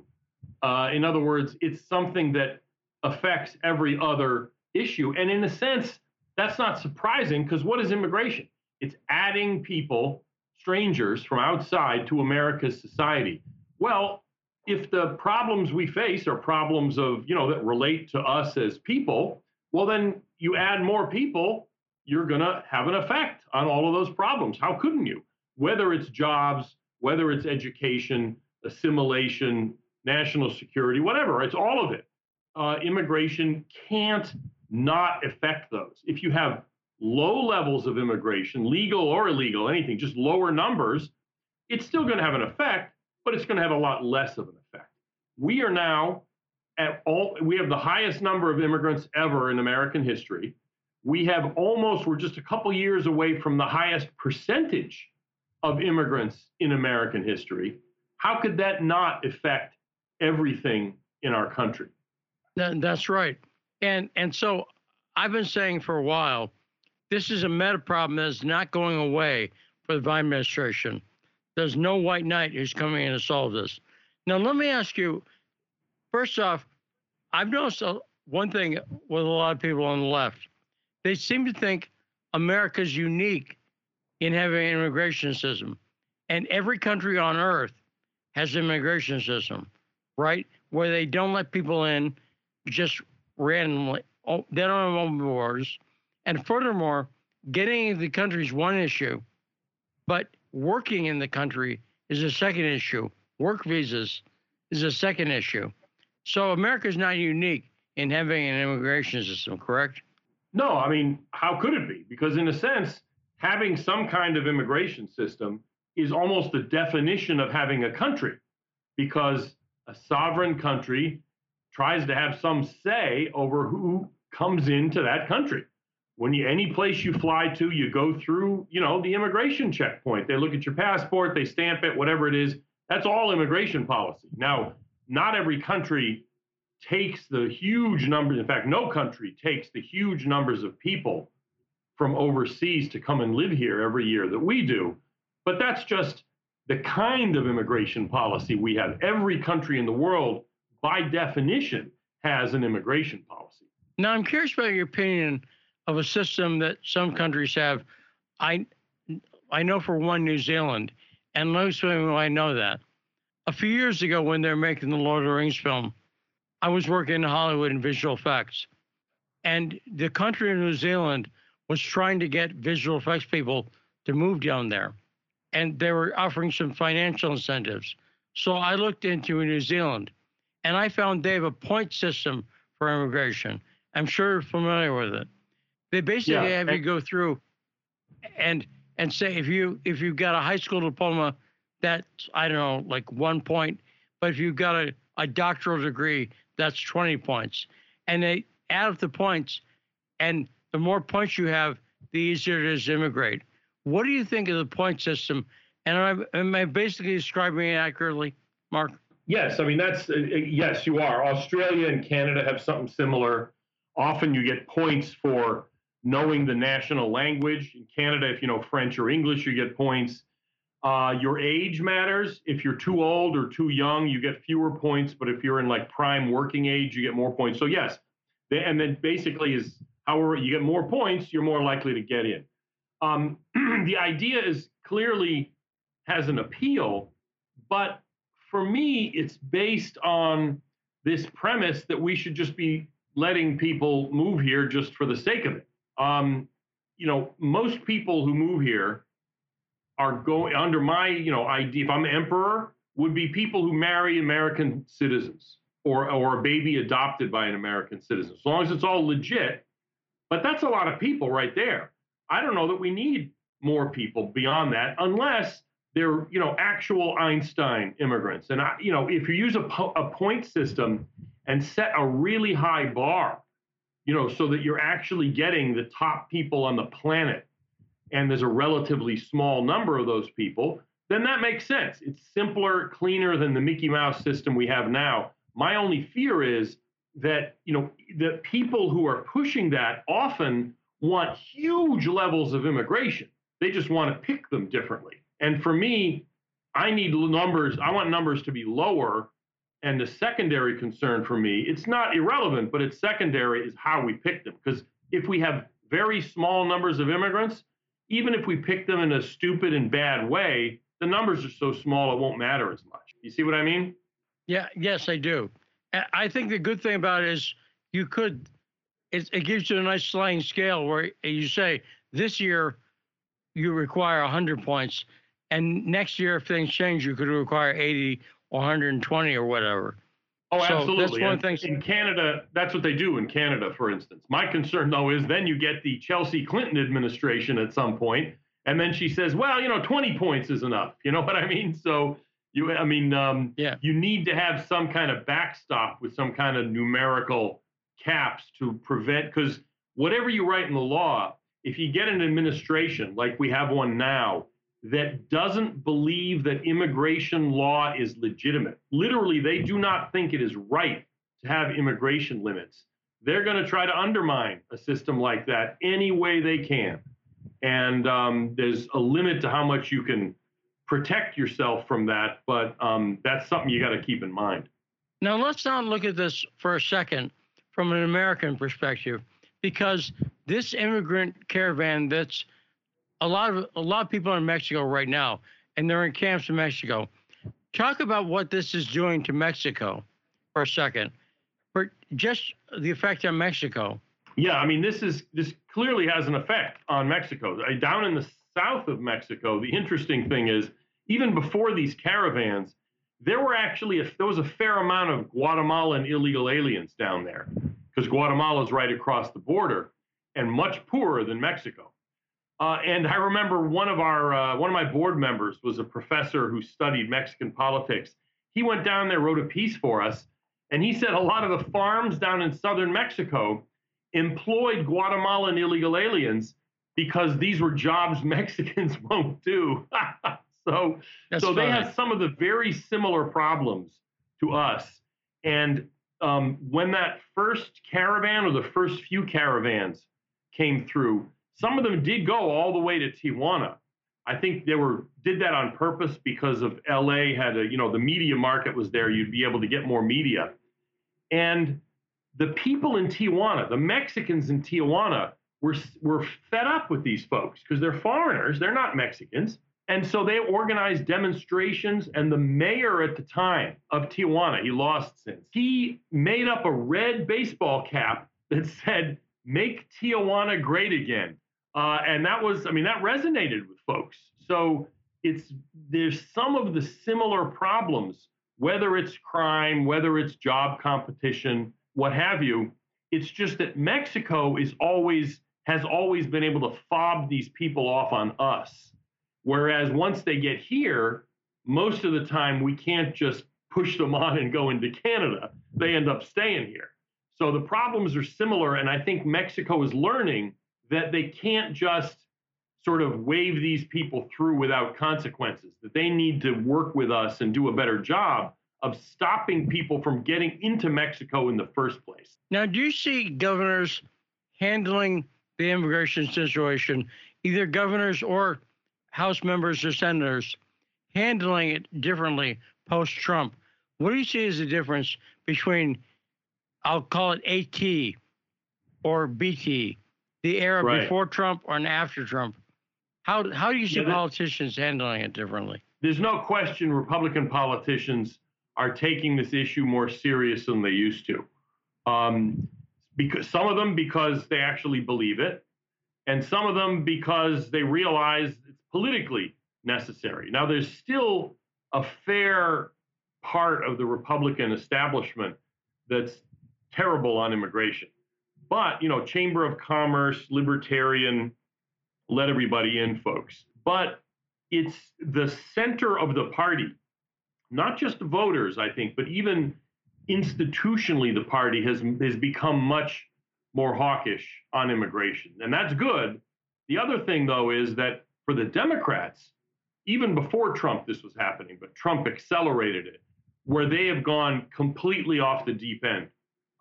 Uh, in other words, it's something that affects every other issue, and in a sense, that's not surprising because what is immigration? It's adding people, strangers from outside to America's society. Well, if the problems we face are problems of, you know, that relate to us as people, well, then you add more people, you're going to have an effect on all of those problems. How couldn't you? Whether it's jobs, whether it's education, assimilation, national security, whatever, it's all of it. Uh, immigration can't not affect those. If you have low levels of immigration, legal or illegal, anything, just lower numbers, it's still going to have an effect, but it's going to have a lot less of an effect. We are now at all, we have the highest number of immigrants ever in American history. We have almost, we're just a couple years away from the highest percentage of immigrants in American history. How could that not affect everything in our country? That's right. And and so I've been saying for a while, this is a meta problem that is not going away for the Biden administration. There's no white knight who's coming in to solve this. Now, let me ask you first off, I've noticed one thing with a lot of people on the left. They seem to think America's unique in having an immigration system. And every country on earth has an immigration system, right? Where they don't let people in just randomly. Oh, they don't have open borders. And furthermore, getting into the country is one issue, but working in the country is a second issue. Work visas is a second issue. So America is not unique in having an immigration system, correct? No, I mean, how could it be? Because in a sense, having some kind of immigration system is almost the definition of having a country because a sovereign country tries to have some say over who comes into that country. When you any place you fly to, you go through, you know, the immigration checkpoint. They look at your passport, they stamp it, whatever it is. That's all immigration policy. Now, not every country takes the huge numbers. In fact, no country takes the huge numbers of people from overseas to come and live here every year that we do. But that's just the kind of immigration policy we have. Every country in the world, by definition, has an immigration policy. Now, I'm curious about your opinion of a system that some countries have. I, I know for one, New Zealand, and explain why I know that. A few years ago, when they were making the Lord of the Rings film, I was working in Hollywood in visual effects, and the country of New Zealand was trying to get visual effects people to move down there, and they were offering some financial incentives. So I looked into New Zealand, and I found they have a point system for immigration. I'm sure you're familiar with it. They basically yeah. have you go through and and say if you if you've got a high school diploma, that's I don't know like one point, but if you've got a, a doctoral degree, that's 20 points, and they add up the points, and the more points you have, the easier it is to immigrate. What do you think of the point system? And am I, am I basically describing it accurately, Mark? Yes, I mean that's uh, uh, yes, you are. Australia and Canada have something similar. Often you get points for knowing the national language. In Canada, if you know French or English, you get points. Uh, your age matters. If you're too old or too young, you get fewer points. But if you're in like prime working age, you get more points. So yes, they, and then basically is however you get more points, you're more likely to get in. Um, *clears throat* the idea is clearly has an appeal, but for me, it's based on this premise that we should just be letting people move here just for the sake of it. Um, you know, most people who move here are going under my, you know, idea. If I'm emperor, would be people who marry American citizens or or a baby adopted by an American citizen. As long as it's all legit. But that's a lot of people right there. I don't know that we need more people beyond that, unless they're you know actual Einstein immigrants. And I, you know if you use a, po- a point system and set a really high bar, you know, so that you're actually getting the top people on the planet, and there's a relatively small number of those people, then that makes sense. It's simpler, cleaner than the Mickey Mouse system we have now. My only fear is that you know the people who are pushing that often want huge levels of immigration. They just want to pick them differently. And for me, I need numbers, I want numbers to be lower. And the secondary concern for me, it's not irrelevant, but it's secondary is how we pick them. Because if we have very small numbers of immigrants, even if we pick them in a stupid and bad way, the numbers are so small it won't matter as much. You see what I mean? Yeah, yes, I do. I think the good thing about it is you could, it, it gives you a nice sliding scale where you say, this year you require 100 points. And next year, if things change, you could require 80 or 120 or whatever. Oh, so absolutely. That's one thing. In Canada, that's what they do in Canada, for instance. My concern, though, is then you get the Chelsea Clinton administration at some point, and then she says, well, you know, 20 points is enough. You know *laughs* what I mean? So you, I mean, um, yeah. you need to have some kind of backstop with some kind of numerical caps to prevent, because whatever you write in the law, if you get an administration like we have one now that doesn't believe that immigration law is legitimate, literally, they do not think it is right to have immigration limits. They're going to try to undermine a system like that any way they can. And um, there's a limit to how much you can protect yourself from that, but um, that's something you got to keep in mind. Now, let's not look at this for a second from an American perspective, because this immigrant caravan that's a lot of a lot of people are in Mexico right now, and they're in camps in Mexico. Talk about what this is doing to Mexico for a second, for just the effect on Mexico. Yeah, I mean this is this clearly has an effect on Mexico. Down in the south of Mexico, the interesting thing is even before these caravans, there were actually a, there was a fair amount of Guatemalan illegal aliens down there because Guatemala is right across the border and much poorer than Mexico. Uh, and I remember one of our uh, one of my board members was a professor who studied Mexican politics. He went down there, wrote a piece for us, and he said a lot of the farms down in southern Mexico employed Guatemalan illegal aliens because these were jobs *laughs* Mexicans *laughs* won't do. *laughs* so That's so funny. they have some of the very similar problems to us. And um, when that first caravan or the first few caravans came through, some of them did go all the way to Tijuana. I think they were did that on purpose because of LA had a, you know, the media market was there. You'd be able to get more media. And the people in Tijuana, the Mexicans in Tijuana, were, were fed up with these folks because they're foreigners, they're not Mexicans. And so they organized demonstrations, and the mayor at the time of Tijuana, he lost since, he made up a red baseball cap that said, Make Tijuana great again. Uh, and that was, I mean, that resonated with folks. So it's there's some of the similar problems, whether it's crime, whether it's job competition, what have you. It's just that Mexico is always has always been able to fob these people off on us. Whereas once they get here, most of the time we can't just push them on and go into Canada. They end up staying here. So the problems are similar. And I think Mexico is learning that they can't just sort of wave these people through without consequences, that they need to work with us and do a better job of stopping people from getting into Mexico in the first place. Now, do you see governors handling the immigration situation, either governors or House members or senators, handling it differently post Trump? What do you see as the difference between, I'll call it AT or BT, the era right. before Trump or after Trump? How, how do you see yeah, politicians handling it differently? There's no question Republican politicians are taking this issue more serious than they used to. Um, because some of them because they actually believe it, and some of them because they realize politically necessary. Now, there's still a fair part of the Republican establishment that's terrible on immigration. But, you know, Chamber of Commerce, libertarian, let everybody in, folks. But it's the center of the party not just voters, I think, but even institutionally, the party has has become much more hawkish on immigration, and that's good. The other thing, though, is that for the Democrats, even before Trump, this was happening, but Trump accelerated it, where they have gone completely off the deep end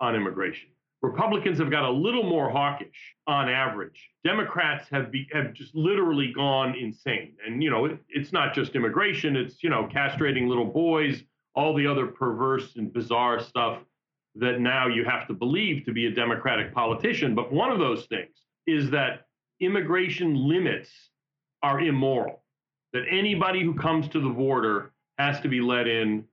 on immigration. Republicans have got a little more hawkish on average. Democrats have be, have just literally gone insane. And you know, it, it's not just immigration; it's you know, castrating little boys, all the other perverse and bizarre stuff that now you have to believe to be a Democratic politician. But one of those things is that immigration limits are immoral. That anybody who comes to the border has to be let in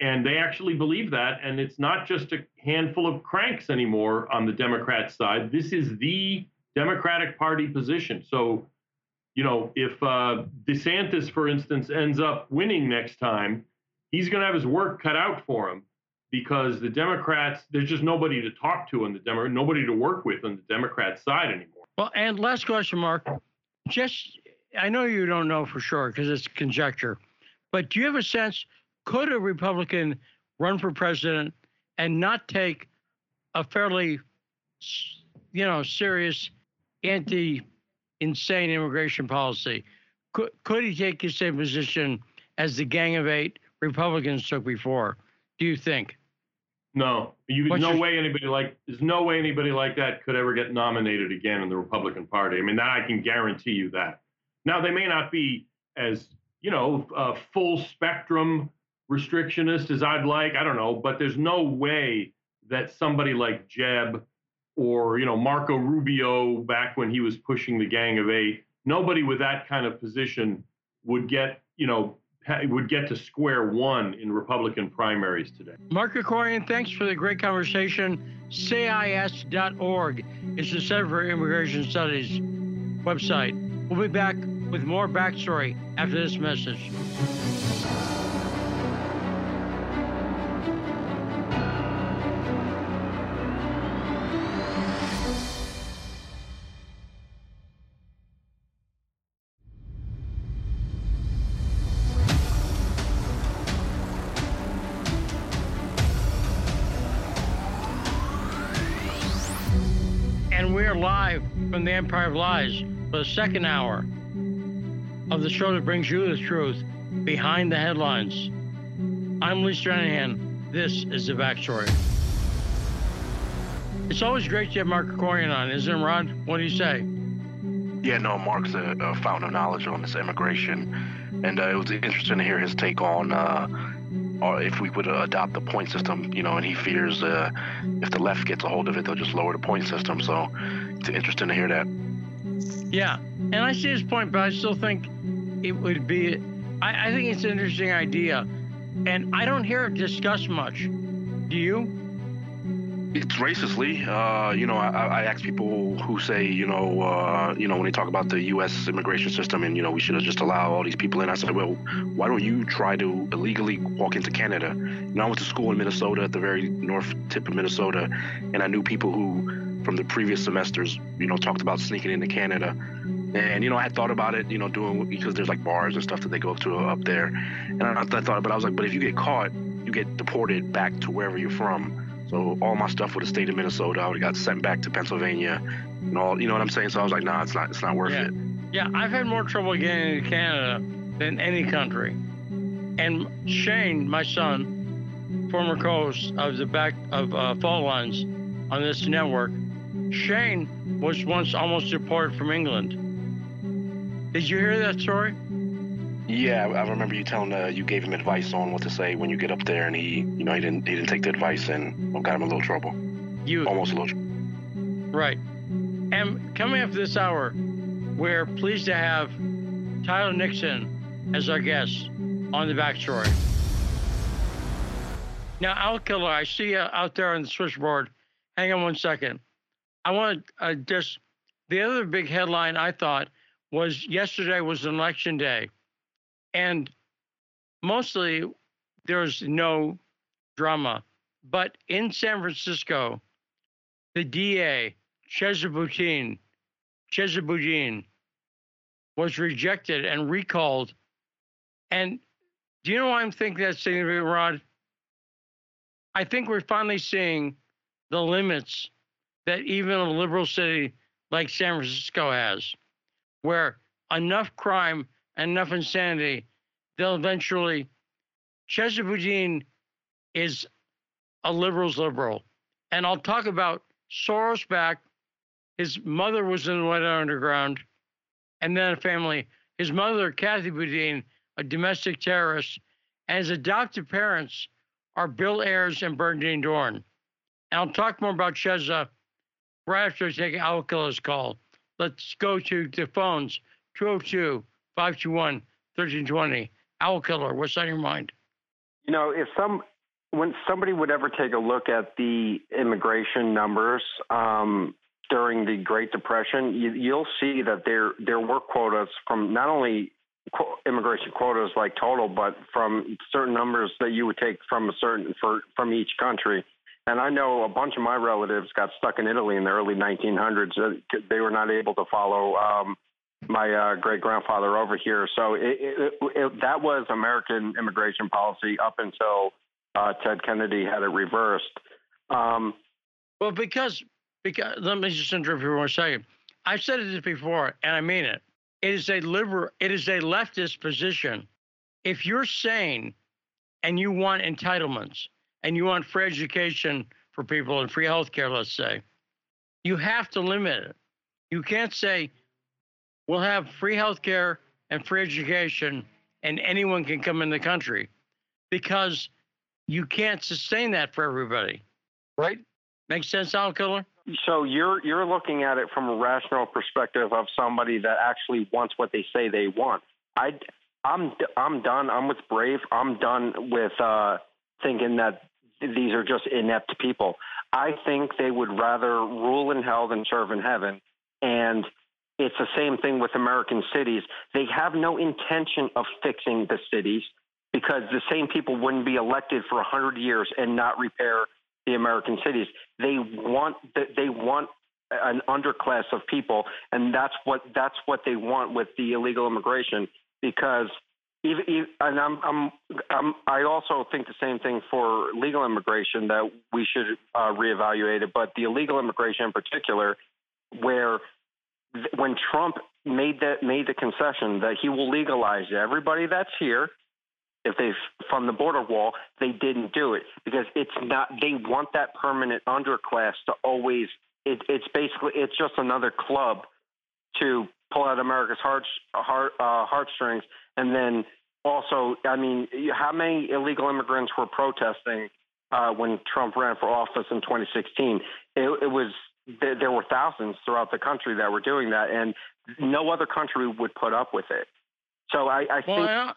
and they actually believe that. And it's not just a handful of cranks anymore on the Democrat side. This is the Democratic Party position. So, you know, if uh, DeSantis, for instance, ends up winning next time, he's going to have his work cut out for him because the Democrats, there's just nobody to talk to on the Demo, nobody to work with on the Democrat side anymore. Well, and last question, Mark. Just, I know you don't know for sure because it's conjecture, but do you have a sense? could a Republican run for president and not take a fairly, you know, serious anti-insane immigration policy? Could could he take the same position as the Gang of Eight Republicans took before? Do you think? No, you no your, way anybody like there's no way anybody like that could ever get nominated again in the Republican Party. I mean, that I can guarantee you that. Now they may not be as you know full spectrum restrictionist as I'd like. I don't know, but there's no way that somebody like Jeb or you know Marco Rubio back when he was pushing the Gang of Eight, nobody with that kind of position would get you know would get to square one in Republican primaries today. Mark Krikorian, thanks for the great conversation. CIS.org is the Center for Immigration Studies website. We'll be back with more backstory after this message. And we're live from the Empire of Lies for the second hour of the show that brings you the truth behind the headlines. I'm Lee Stranahan. This is the backstory. It's always great to have Mark Krikorian on, isn't it, Rod? What do you say? Yeah, no, Mark's a, a fountain of knowledge on this immigration, and uh, it was interesting to hear his take on uh, or if we would adopt the point system, you know, and he fears uh, if the left gets a hold of it, they'll just lower the point system. So it's interesting to hear that. Yeah, and I see his point, but I still think it would be. I, I think it's an interesting idea, and I don't hear it discussed much. Do you? It's racistly. Uh, you know, I, I ask people who say, you know, uh, you know, when they talk about the U.S. immigration system and you know we should just allow all these people in. I said, well, why don't you try to illegally walk into Canada? You know, I went to school in Minnesota at the very north tip of Minnesota, and I knew people who, from the previous semesters, you know, talked about sneaking into Canada. And you know, I had thought about it, you know, doing because there's like bars and stuff that they go to up there. And I, I thought, but I was like, but if you get caught, you get deported back to wherever you're from. So all my stuff would have stayed in Minnesota. I would have got sent back to Pennsylvania and all. You know what I'm saying? So I was like, nah, it's not. It's not worth yeah. it. Yeah, I've had more trouble getting into Canada than any country. And Shane, my son, former co-host of the back of uh, Fault Lines on this network, Shane was once almost deported from England. Did you hear that story? Yeah, I remember you telling uh, you gave him advice on what to say when you get up there, and he, you know, he didn't he didn't take the advice and got him in a little trouble. You almost a little. Right. And coming up this hour, we're pleased to have Tyler Nixon as our guest on the backstory. Now, Al Killer, I see you out there on the switchboard. Hang on one second. I want to uh, just the other big headline I thought was yesterday was election day. And mostly there's no drama. But in San Francisco, the DA, Chesa Boudin, Chesa was rejected and recalled. And do you know why I'm thinking that's significant, Rod? I think we're finally seeing the limits that even a liberal city like San Francisco has, where enough crime and enough insanity, they'll eventually. Chesa Boudin is a liberal's liberal. And I'll talk about Soros back. His mother was in the Weather Underground, and then a family. His mother, Kathy Boudin, a domestic terrorist, and his adopted parents are Bill Ayers and Bernardine Dohrn. And I'll talk more about Chesa right after take Killer's call. Let's go to the phones 202 521 1320. Owl Killer, what's on your mind? You know, if some when somebody would ever take a look at the immigration numbers um, during the Great Depression, you, will see that there there were quotas from not only immigration quotas like total, but from certain numbers that you would take from a certain for from each country. And I know a bunch of my relatives got stuck in Italy in the early 1900s. They were not able to follow um, my uh, great grandfather over here. So it, it, it, that was American immigration policy up until uh, Ted Kennedy had it reversed. Um, well, because because let me just interrupt you for one second. I've said this before, and I mean it. It is a liberal. It is a leftist position. If you're sane and you want entitlements and you want free education for people and free health care, let's say, you have to limit it. You can't say we'll have free health care and free education, and anyone can come in the country because you can't sustain that for everybody. Right? Makes sense, Al Killer? So you're you're looking at it from a rational perspective of somebody that actually wants what they say they want. I I'm I'm done. I'm with Brave. I'm done with uh, thinking that these are just inept people. I think they would rather rule in hell than serve in heaven. And it's the same thing with American cities. They have no intention of fixing the cities because the same people wouldn't be elected for 100 years and not repair the American cities. They want they want an underclass of people, and that's what that's what they want with the illegal immigration. Because and I'm, I'm, I'm I also think the same thing for legal immigration that we should uh, reevaluate it. But the illegal immigration in particular, where when Trump made that made the concession that he will legalize everybody that's here, if they from the border wall, they didn't do it because it's not. They want that permanent underclass to always. It, it's basically it's just another club to pull out America's heart, heart uh, heartstrings, and then also, I mean, how many illegal immigrants were protesting uh, when Trump ran for office in 2016? It, it was there were thousands throughout the country that were doing that, and no other country would put up with it. So I, I well, think,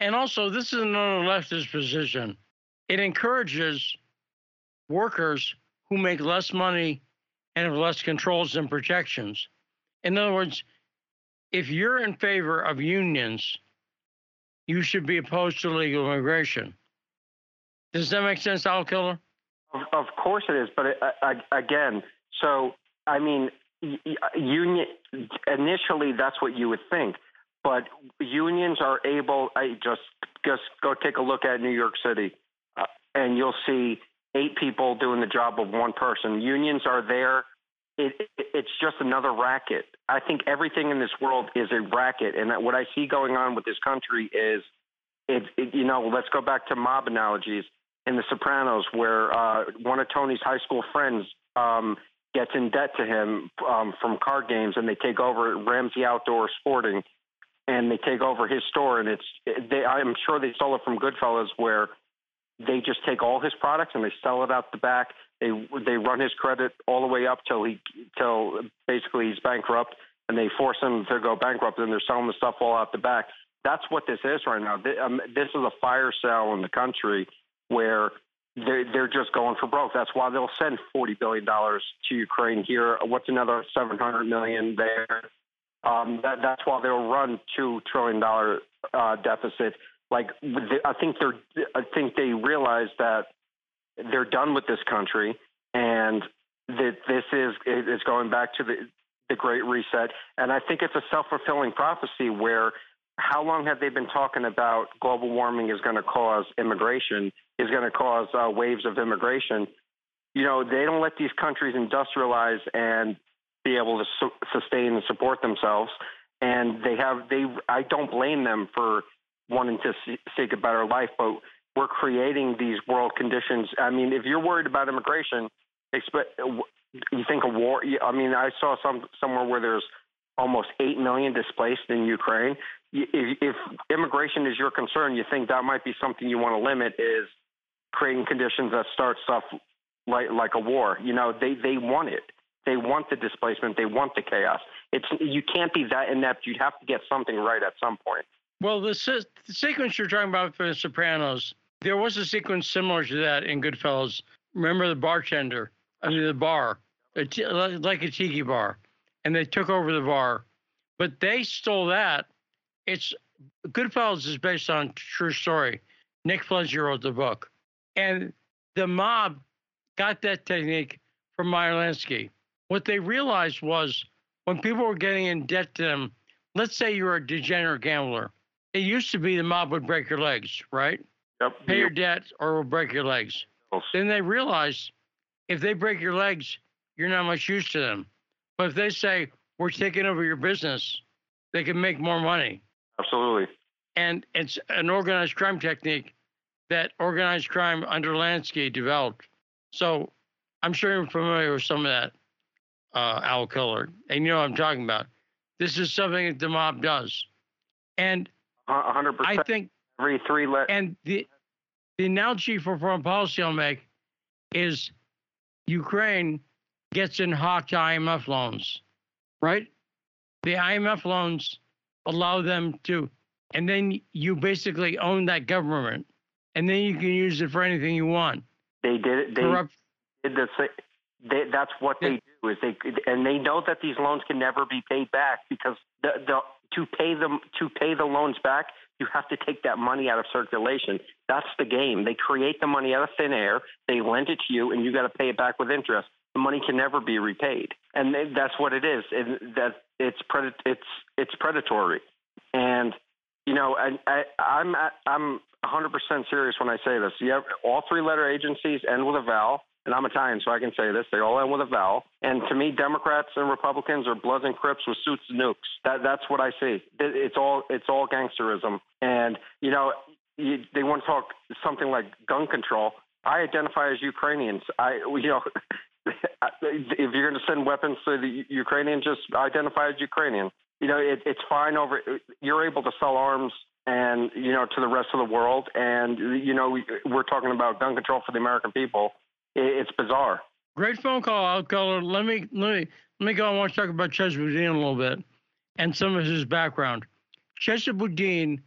and also this is another leftist position. It encourages workers who make less money and have less controls and protections. In other words, if you're in favor of unions, you should be opposed to legal immigration. Does that make sense, Al Killer? Of, of course it is, but it, again, so I mean, union initially that's what you would think, but unions are able. I just just go take a look at New York City, uh, and you'll see eight people doing the job of one person. Unions are there. It, it, it's just another racket. I think everything in this world is a racket, and what I see going on with this country is, it, it you know, let's go back to mob analogies in The Sopranos, where uh, one of Tony's high school friends um, gets in debt to him um, from card games, and they take over Ramsey Outdoor Sporting, and they take over his store, and it's they. I'm sure they stole it from Goodfellas, where they just take all his products and they sell it out the back. They they run his credit all the way up till he till basically he's bankrupt, and they force him to go bankrupt, and they're selling the stuff all out the back. That's what this is right now. This, um, is a fire sale in the country where they're, they're just going for broke. That's why they'll send forty billion dollars to Ukraine here. What's another seven hundred million there? Um, that, that's why they'll run two trillion dollar uh, deficit. Like I think they're, I think they realize that they're done with this country, and that this is is going back to the the Great Reset. And I think it's a self fulfilling prophecy where how long have they been talking about global warming is going to cause immigration, is going to cause uh, waves of immigration? You know, they don't let these countries industrialize and be able to su- sustain and support themselves. And they have, they, I don't blame them for wanting to see, seek a better life, but we're creating these world conditions. I mean, if you're worried about immigration, expect, you think a war. I mean, I saw some somewhere where there's almost 8 million displaced in Ukraine. If, if immigration is your concern, you think that might be something you want to limit is creating conditions that start stuff like, like a war. You know, they, they want it. They want the displacement. They want the chaos. It's, you can't be that inept. You'd have to get something right at some point. Well, the, the sequence you're talking about for The Sopranos, there was a sequence similar to that in Goodfellas. Remember the bartender, mean, the bar, like a tiki bar and they took over the bar. But they stole that. It's Goodfellas is based on true story. Nick Fletcher wrote the book, and the mob got that technique from Meyer Lansky. What they realized was when people were getting in debt to them, let's say you're a degenerate gambler. It used to be the mob would break your legs, right? Yep. Pay your debt or we'll break your legs. Then they realize if they break your legs, you're not much use to them. But if they say, we're taking over your business, they can make more money. Absolutely. And it's an organized crime technique that organized crime under Lansky developed. So I'm sure you're familiar with some of that, uh, Al Killer, and you know what I'm talking about. This is something that the mob does. And 100%. I think every three let and the the analogy for foreign policy I'll make is Ukraine gets in hot IMF loans, right? The IMF loans allow them to, and then you basically own that government, and then you can use it for anything you want. They did it. They Corrupt. did the. They, that's what they do is they and they know that these loans can never be paid back because the, the to pay them to pay the loans back you have to take that money out of circulation. That's the game. They create the money out of thin air. They lend it to you, and you got to pay it back with interest the money can never be repaid, and that's what it is. And that it's pred- it's it's predatory, and you know, I, I, I'm I'm 100% serious when I say this. You have all three letter agencies end with a vowel, and I'm Italian, so I can say this. They all end with a vowel. And to me, Democrats and Republicans are Bloods and Crips with suits and nukes. That that's what I see. It's all it's all gangsterism. And you know, you, they want to talk something like gun control. I identify as Ukrainians. I, you know, *laughs* if you're going to send weapons to the Ukrainian, just identify as Ukrainian. You know, it, it's fine over. You're able to sell arms and you know to the rest of the world, and you know we're talking about gun control for the American people. It, it's bizarre. Great phone call, Alcaller. Let me let me let me go. I want to talk about Chesa Boudin a little bit and some of his background. Chesa Boudin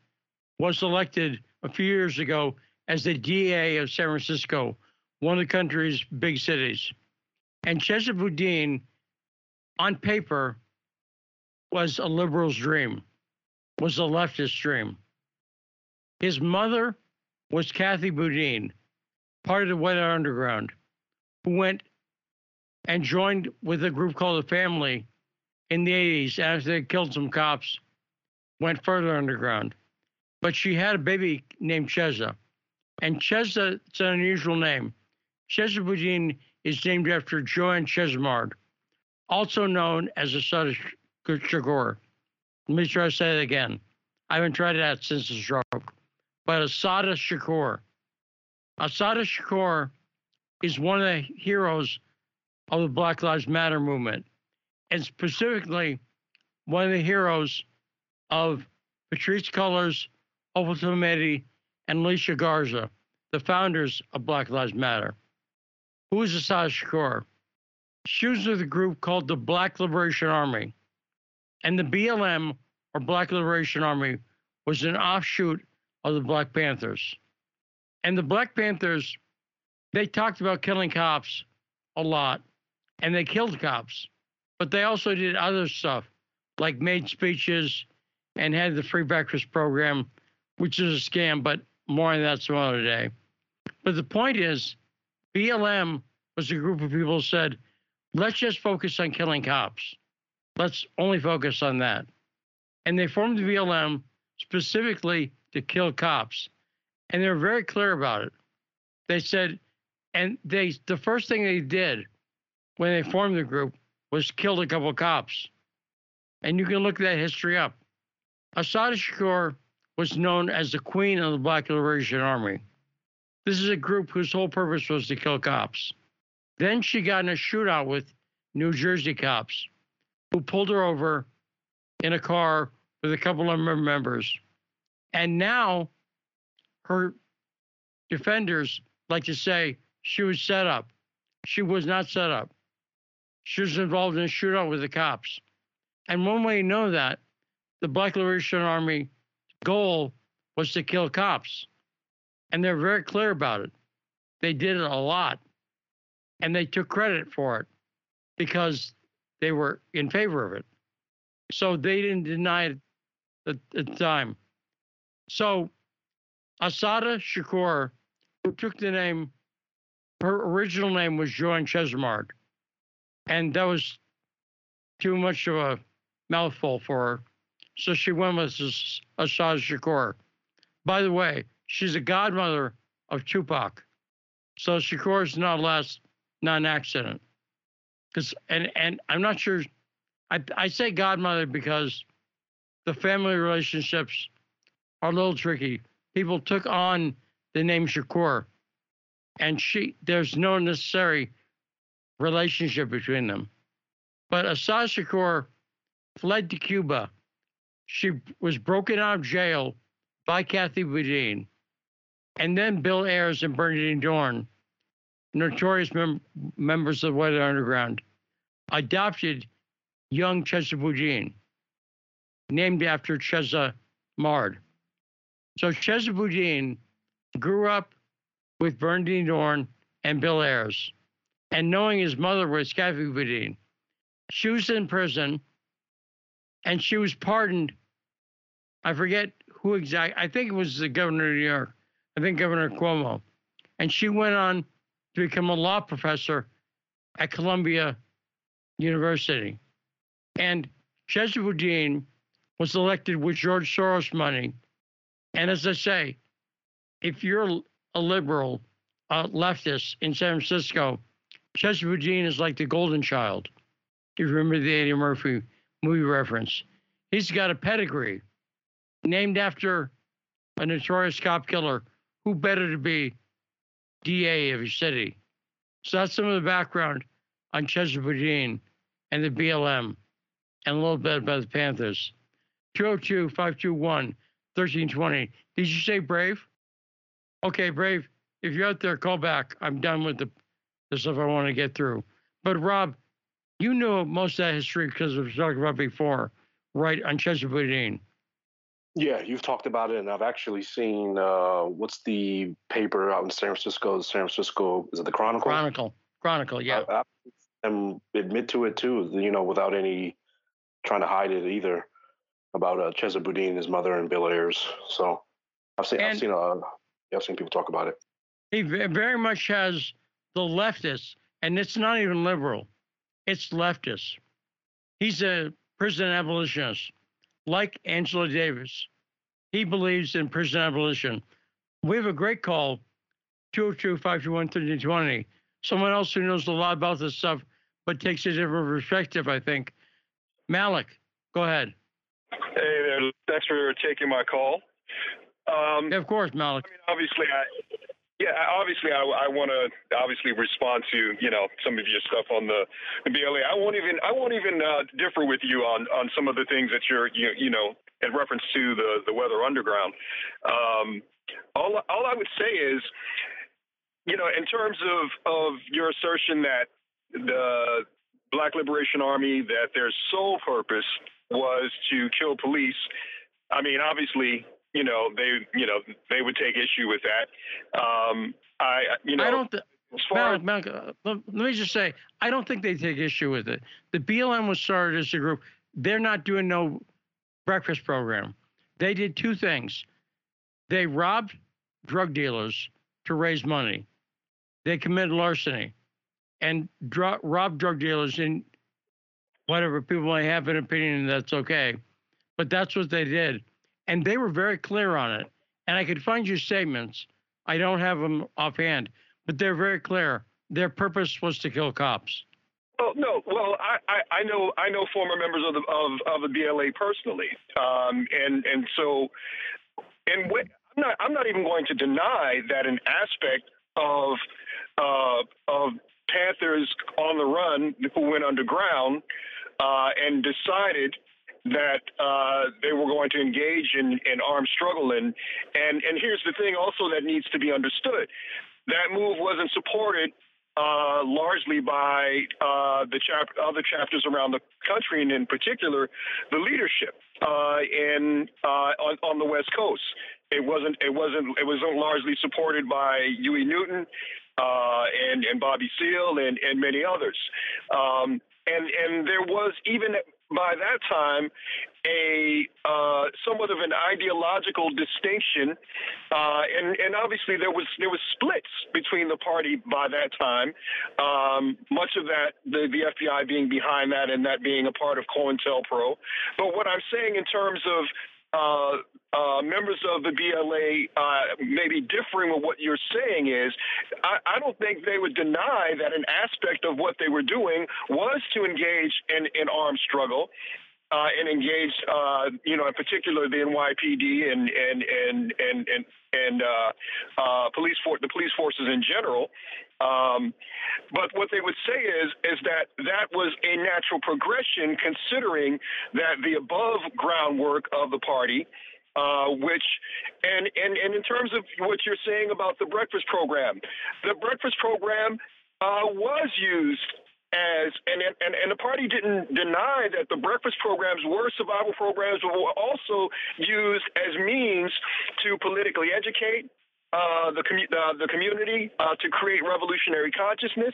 was elected a few years ago as the DA of San Francisco, one of the country's big cities. And Chesa Boudin, on paper, was a liberal's dream, was a leftist dream. His mother was Kathy Boudin, part of the Weather Underground, went and joined with a group called the Family in the 80s after they killed some cops, went further underground. But she had a baby named Chesa. And Chesa, it's an unusual name. Chesa Boudin is named after Joanne Chesimard, also known as Assata Shakur. Let me try to say that again. I haven't tried that since the stroke. But Assata Shakur. Assata Shakur is one of the heroes of the Black Lives Matter movement, and specifically one of the heroes of Patrisse Cullors, Opal Tometi, and Alicia Garza, the founders of Black Lives Matter. Who is Assata Shakur? She was with a group called the Black Liberation Army. And the BLM, or Black Liberation Army, was an offshoot of the Black Panthers. And the Black Panthers, they talked about killing cops a lot, and they killed cops, but they also did other stuff, like made speeches and had the free breakfast program, which is a scam, but more on that some other day. But the point is, BLM was a group of people who said, let's just focus on killing cops. Let's only focus on that. And they formed the BLM specifically to kill cops. And they were very clear about it. They said, and they the first thing they did when they formed the group was killed a couple of cops. And you can look that history up. Assata Shakur was known as the queen of the Black Liberation Army. This is a group whose whole purpose was to kill cops. Then she got in a shootout with New Jersey cops who pulled her over in a car with a couple of members. And now her defenders like to say she was set up. She was not set up. She was involved in a shootout with the cops. And one way you know that, the Black Liberation Army goal was to kill cops. And they're very clear about it. They did it a lot. And they took credit for it because they were in favor of it. So they didn't deny it at the time. So Assata Shakur, who took the name, her original name was Joan Chesimard. And that was too much of a mouthful for her. So she went with Assata Shakur. By the way, she's a godmother of Tupac. So Shakur is not last, not an accident. Because and and I'm not sure. I I say godmother because the family relationships are a little tricky. People took on the name Shakur, and she there's no necessary relationship between them. But Assata Shakur fled to Cuba. She was broken out of jail by Kathy Boudin, and then Bill Ayers and Bernardine Dohrn, notorious mem- members of the Weather Underground, adopted young Chesa Boudin, named after Chesa Mard. So Chesa Boudin grew up with Bernardine Dohrn and Bill Ayers, and knowing his mother was Boudin. She was in prison, and she was pardoned. I forget who exactly. I think it was the governor of New York. I think Governor Cuomo, and she went on to become a law professor at Columbia University. And Chesa Boudin was elected with George Soros money. And as I say, if you're a liberal, a leftist in San Francisco, Chesa Boudin is like the golden child. If you remember the Eddie Murphy movie reference, he's got a pedigree named after a notorious cop killer, who better to be DA of your city? So that's some of the background on Chesa Boudin and the BLM and a little bit about the Panthers. 202 521 1320. Did you say Brave? Okay, Brave, if you're out there, call back. I'm done with the, the stuff I want to get through. But Rob, you know most of that history because we've talked about before, right, on Chesa Boudin. Yeah, you've talked about it, and I've actually seen uh, what's the paper out in San Francisco? San Francisco is it the Chronicle? Chronicle, Chronicle, yeah. I, I admit to it too, you know, without any trying to hide it either about uh, Chesa Boudin his mother and Bill Ayers. So I've seen, and I've seen, uh, I've seen people talk about it. He very much has the leftists, and it's not even liberal; it's leftist. He's a prison abolitionist like Angela Davis. He believes in prison abolition. We have a great call, 202 521 1320. Someone else who knows a lot about this stuff, but takes a different perspective, I think. Malik, go ahead. Hey there. Thanks for taking my call. Um, yeah, of course, Malik. I mean, obviously, I, yeah, obviously, I, I want to obviously respond to you know some of your stuff on the, the BLA. I won't even I won't even uh, differ with you on on some of the things that you're you, you know in reference to the the Weather Underground. Um, all all I would say is, you know, in terms of of your assertion that the Black Liberation Army that their sole purpose was to kill police. I mean, obviously, you know, they, you know, they would take issue with that. Um, I, you know, I don't. Th- uh, let me just say, I don't think they take issue with it. The BLM was started as a group. They're not doing no breakfast program. They did two things. They robbed drug dealers to raise money. They committed larceny and dro- robbed drug dealers in whatever people may have an opinion that's okay. But that's what they did and they were very clear on it. And I could find you statements. I don't have them offhand, but they're very clear. Their purpose was to kill cops. Oh no! Well, I, I, I know I know former members of the of, of the BLA personally, um, and and so, and I'm not I'm not even going to deny that an aspect of uh, of Panthers on the run who went underground uh, and decided that uh, they were going to engage in, in armed struggle. And, and, and here's the thing also that needs to be understood that move wasn't supported uh, largely by uh, the chap- other chapters around the country, and in particular, the leadership uh, in uh, on, on, the West Coast. It wasn't. It wasn't. It wasn't largely supported by Huey Newton uh, and and Bobby Seale and and many others. Um, and and there was even by that time a uh, somewhat of an ideological distinction, uh, and and obviously there was there was splits between the party by that time. Um, much of that the the FBI being behind that and that being a part of COINTELPRO. But what I'm saying in terms of uh, uh, members of the BLA uh, maybe differing with what you're saying is, I, I, don't think they would deny that an aspect of what they were doing was to engage in, in armed struggle. Uh, and engage, uh, you know, in particular the NYPD and and and and and, and uh, police for the police forces in general, um, but what they would say is is that that was a natural progression, considering that the above groundwork of the party, uh, which and, and and in terms of what you're saying about the breakfast program, the breakfast program uh, was used as and, and and the party didn't deny that the breakfast programs were survival programs, but were also used as means to politically educate, uh, the, commu- uh, the community uh, to create revolutionary consciousness.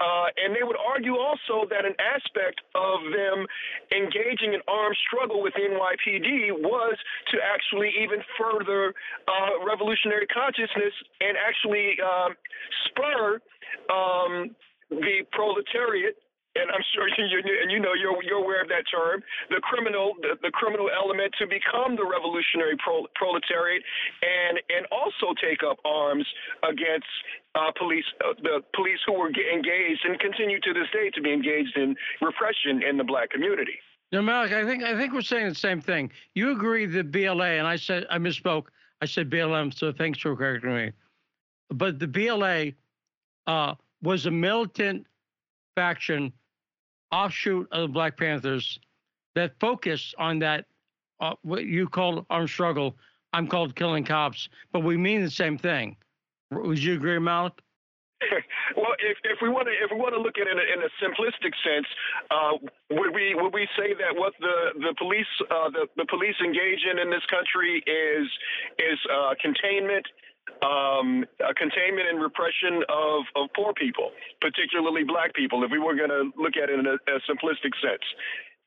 Uh, and they would argue also that an aspect of them engaging in armed struggle with NYPD was to actually even further revolutionary consciousness and actually um, spur um, the proletariat and I'm sure *laughs* you and you know you're you're aware of that term, the criminal the, the criminal element to become the revolutionary pro, proletariat, and and also take up arms against uh, police uh, the police who were engaged and continue to this day to be engaged in repression in the black community. No, Malik, I think I think we're saying the same thing. You agree that BLA, and I said I misspoke. I said BLM, so thanks for correcting me. But the BLA uh, was a militant faction offshoot of the Black Panthers that focused on that uh, what you called armed struggle. I'm called killing cops, but we mean the same thing. Would you agree, Malik? *laughs* well, if, if we want to if we want to look at it in a, in a simplistic sense, uh, would we would we say that what the the police uh, the the police engage in in this country is is uh, containment, um, containment and repression of, of poor people, particularly black people, if we were going to look at it in a, a, simplistic sense.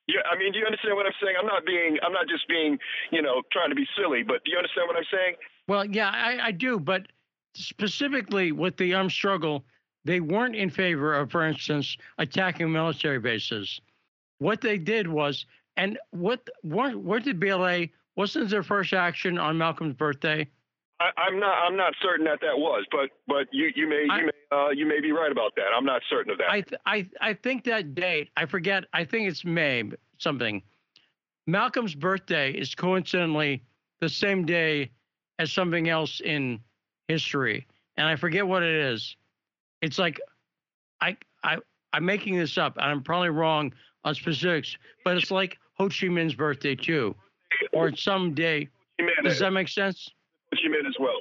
Yeah, I mean, do you understand what I'm saying? I'm not being, I'm not just being, you know, trying to be silly, but do you understand what I'm saying? Well, yeah, I, I do, but specifically with the armed struggle, they weren't in favor of, for instance, attacking military bases. What they did was, and what, what, did BLA, wasn't their first action on Malcolm's birthday? I, am not. I'm not certain that that was, but but you you may I, you may uh, you may be right about that. I'm not certain of that. I th- I I think that date. I forget. I think it's May something. Malcolm's birthday is coincidentally the same day as something else in history, and I forget what it is. It's like I I I'm making this up, and I'm probably wrong on specifics, but it's like Ho Chi Minh's birthday too, or some day. Does that make sense? As well.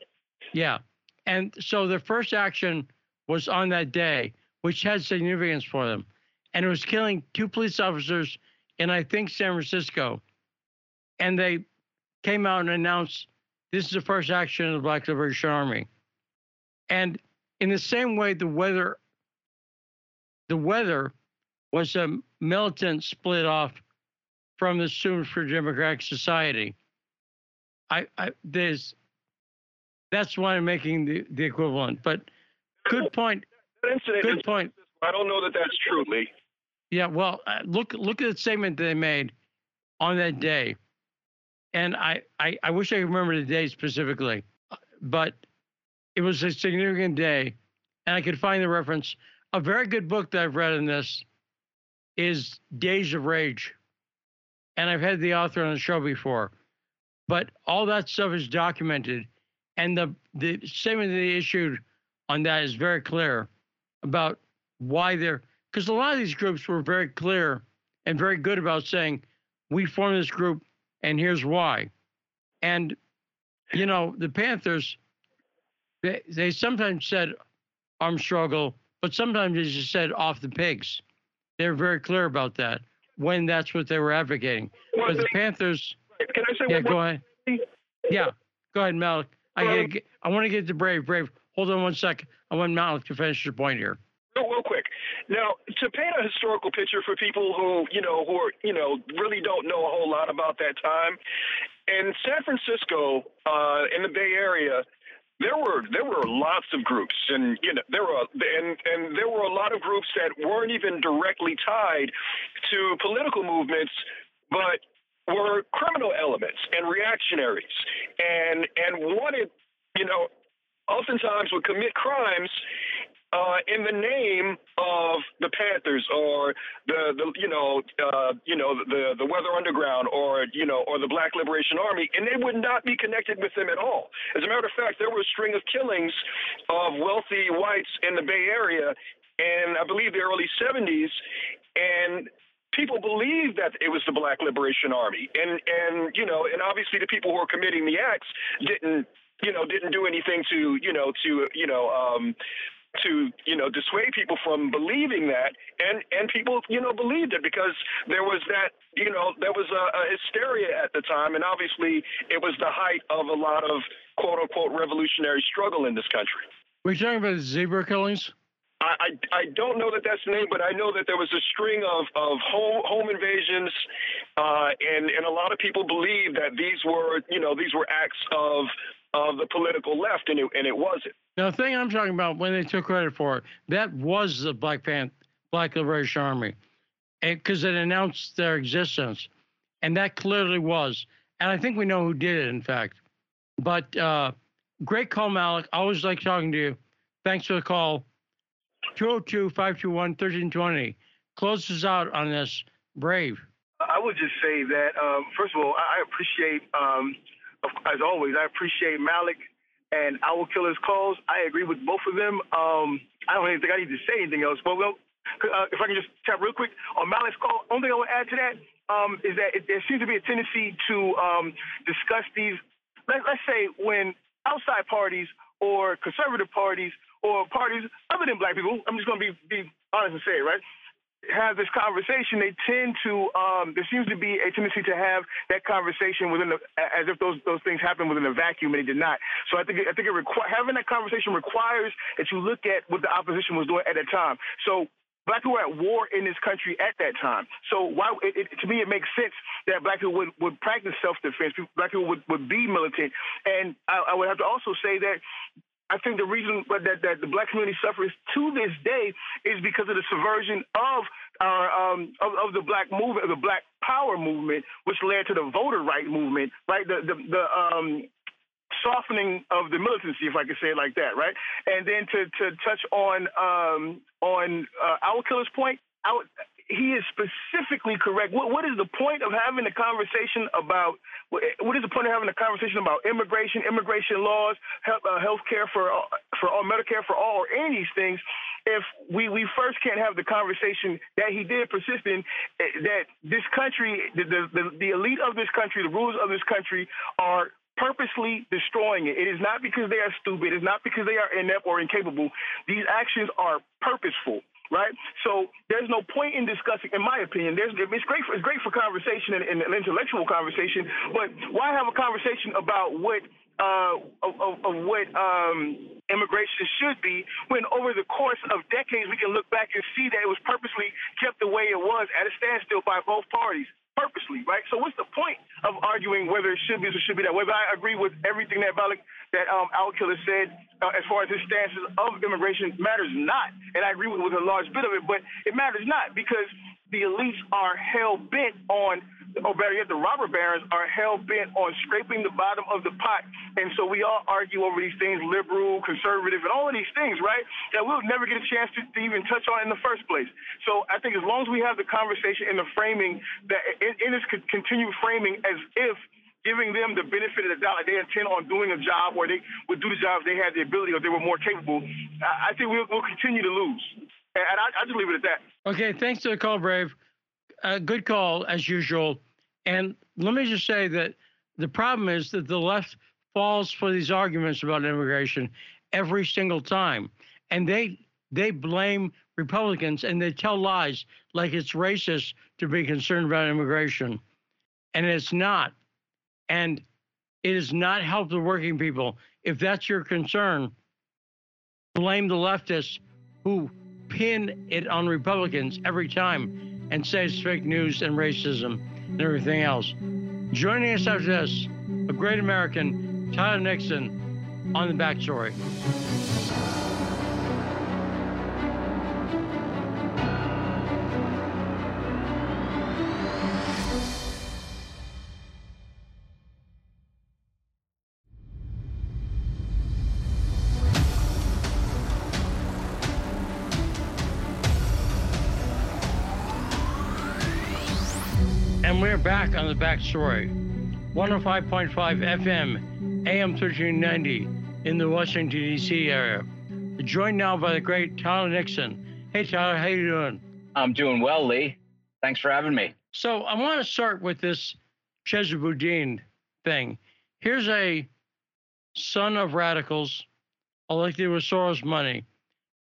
Yeah, and so their first action was on that day, which had significance for them, and it was killing two police officers in I think San Francisco, and they came out and announced this is the first action of the Black Liberation Army. And in the same way, the weather, the weather was a militant split off from the Students for Democratic Society. I, I there's that's why I'm making the, the equivalent. But good point. Good point. I don't know that that's true, Lee. Yeah, well, uh, look look at the statement they made on that day and I, I, I wish I could remember the day specifically, but it was a significant day, and I could find the reference. A very good book that I've read in this is Days of Rage, and I've had the author on the show before, but all that stuff is documented, and the the statement they issued on that is very clear about why they're because a lot of these groups were very clear and very good about saying we formed this group and here's why. And, you know, the Panthers, they, they sometimes said arm struggle, but sometimes they just said off the pigs. They're very clear about that when that's what they were advocating. but the Panthers. Can I say yeah, go ahead. Yeah, go ahead, Malik. I, I want to get to Brave. Brave, hold on one second. I want Malik to finish your point here. Real, real quick. Now, to paint a historical picture for people who, you know, who are, you know, really don't know a whole lot about that time, in San Francisco, uh, in the Bay Area, there were there were lots of groups, and you know there were and and there were a lot of groups that weren't even directly tied to political movements, but were criminal elements and reactionaries, and and wanted, you know, oftentimes would commit crimes uh, in the name of the Panthers or the, the you know uh, you know the the Weather Underground or you know or the Black Liberation Army, and they would not be connected with them at all. As a matter of fact, there were a string of killings of wealthy whites in the Bay Area, and I believe the early 70s, and people believed that it was the Black Liberation Army, and and you know, and obviously the people who were committing the acts didn't you know didn't do anything to you know to you know um, to you know dissuade people from believing that. And and people you know believed it because there was that you know there was a, a hysteria at the time. And obviously it was the height of a lot of quote unquote revolutionary struggle in this country. Were talking about zebra killings I, I, don't know that that's the name, but I know that there was a string of, of home home invasions, uh, and and a lot of people believe that these were you know these were acts of of the political left, and it, and it wasn't. Now, the thing I'm talking about when they took credit for it, that was the Black Pan Black Liberation Army, because it announced their existence, and that clearly was. And I think we know who did it, in fact. But uh, great call, Malik. Always like talking to you. Thanks for the call. 202 521 1320. Close us out on this. Brave. I would just say that, um, first of all, I appreciate um, as always, I appreciate Malik and I will kill his calls. I agree with both of them. Um, I don't even think I need to say anything else. But well, uh, if I can just tap real quick on Malik's call, only thing I would add to that um, is that it, there seems to be a tendency to um, discuss these. Let, let's say when outside parties or conservative parties or parties other than black people, I'm just going to be, be honest and say it, right? have this conversation, they tend to um, there seems to be a tendency to have that conversation within the, as if those those things happen within a vacuum and they did not. So I think I think it requ- having that conversation requires that you look at what the opposition was doing at that time. So black people were at war in this country at that time. So why it, it, to me it makes sense that black people would, would practice self defense. Black people would, would be militant, and I, I would have to also say that I think the reason that, that the black community suffers to this day is because of the subversion of our um, of, of, the black movement, the black power movement, which led to the voter right movement, right? The the, the um, softening of the militancy, if I could say it like that, right? And then to to touch on um, on uh, our killer's point, I would, he is specifically correct. What, what is the point of having a conversation about what is the point of having a conversation about immigration, immigration laws, health, uh, care for for all, Medicare for all, or any of these things, if we, we first can't have the conversation that he did persist in, eh, that this country, the, the, the elite of this country, the rulers of this country are purposely destroying it. It is not because they are stupid. It's not because they are inept or incapable. These actions are purposeful right? So there's no point in discussing, in my opinion. There's it's great for it's great for conversation and, and an intellectual conversation, but why have a conversation about what uh, of, of, of, what um, immigration should be when over the course of decades we can look back and see that it was purposely kept the way it was at a standstill by both parties purposely, right? So what's the point of arguing whether it should be or should be that? Whether I agree with everything that Malik, that um, Al Killer said uh, as far as his stances of immigration matters not, and I agree with, with a large bit of it, but it matters not because the elites are hell bent on Oh, better yet, the robber barons are hell bent on scraping the bottom of the pot. And so we all argue over these things, liberal, conservative, and all of these things, right? That we'll never get a chance to, to even touch on in the first place. So I think as long as we have the conversation and the framing that in, in this continued framing as if giving them the benefit of the doubt that they intend on doing a job or they would do the job if they had the ability or they were more capable, I, I think we'll, we'll, continue to lose. And I, I just leave it at that. Okay, thanks for the call, Brave. Uh, good call, as usual. And let me just say that the problem is that the left falls for these arguments about immigration every single time. And they they blame Republicans and they tell lies like it's racist to be concerned about immigration. And it's not. And it has not helped the working people. If that's your concern, blame the leftists who pin it on Republicans every time and say it's fake news and racism and everything else. Joining us after this, a great American, Tyler Nixon, on the backstory. On the backstory. 105.5 FM, AM 1390 in the Washington, D.C. area. Joined now by the great Tyler Nixon. Hey, Tyler, how you doing? I'm doing well, Lee. Thanks for having me. So I want to start with this Chesa Boudin thing. Here's a son of radicals elected with Soros money,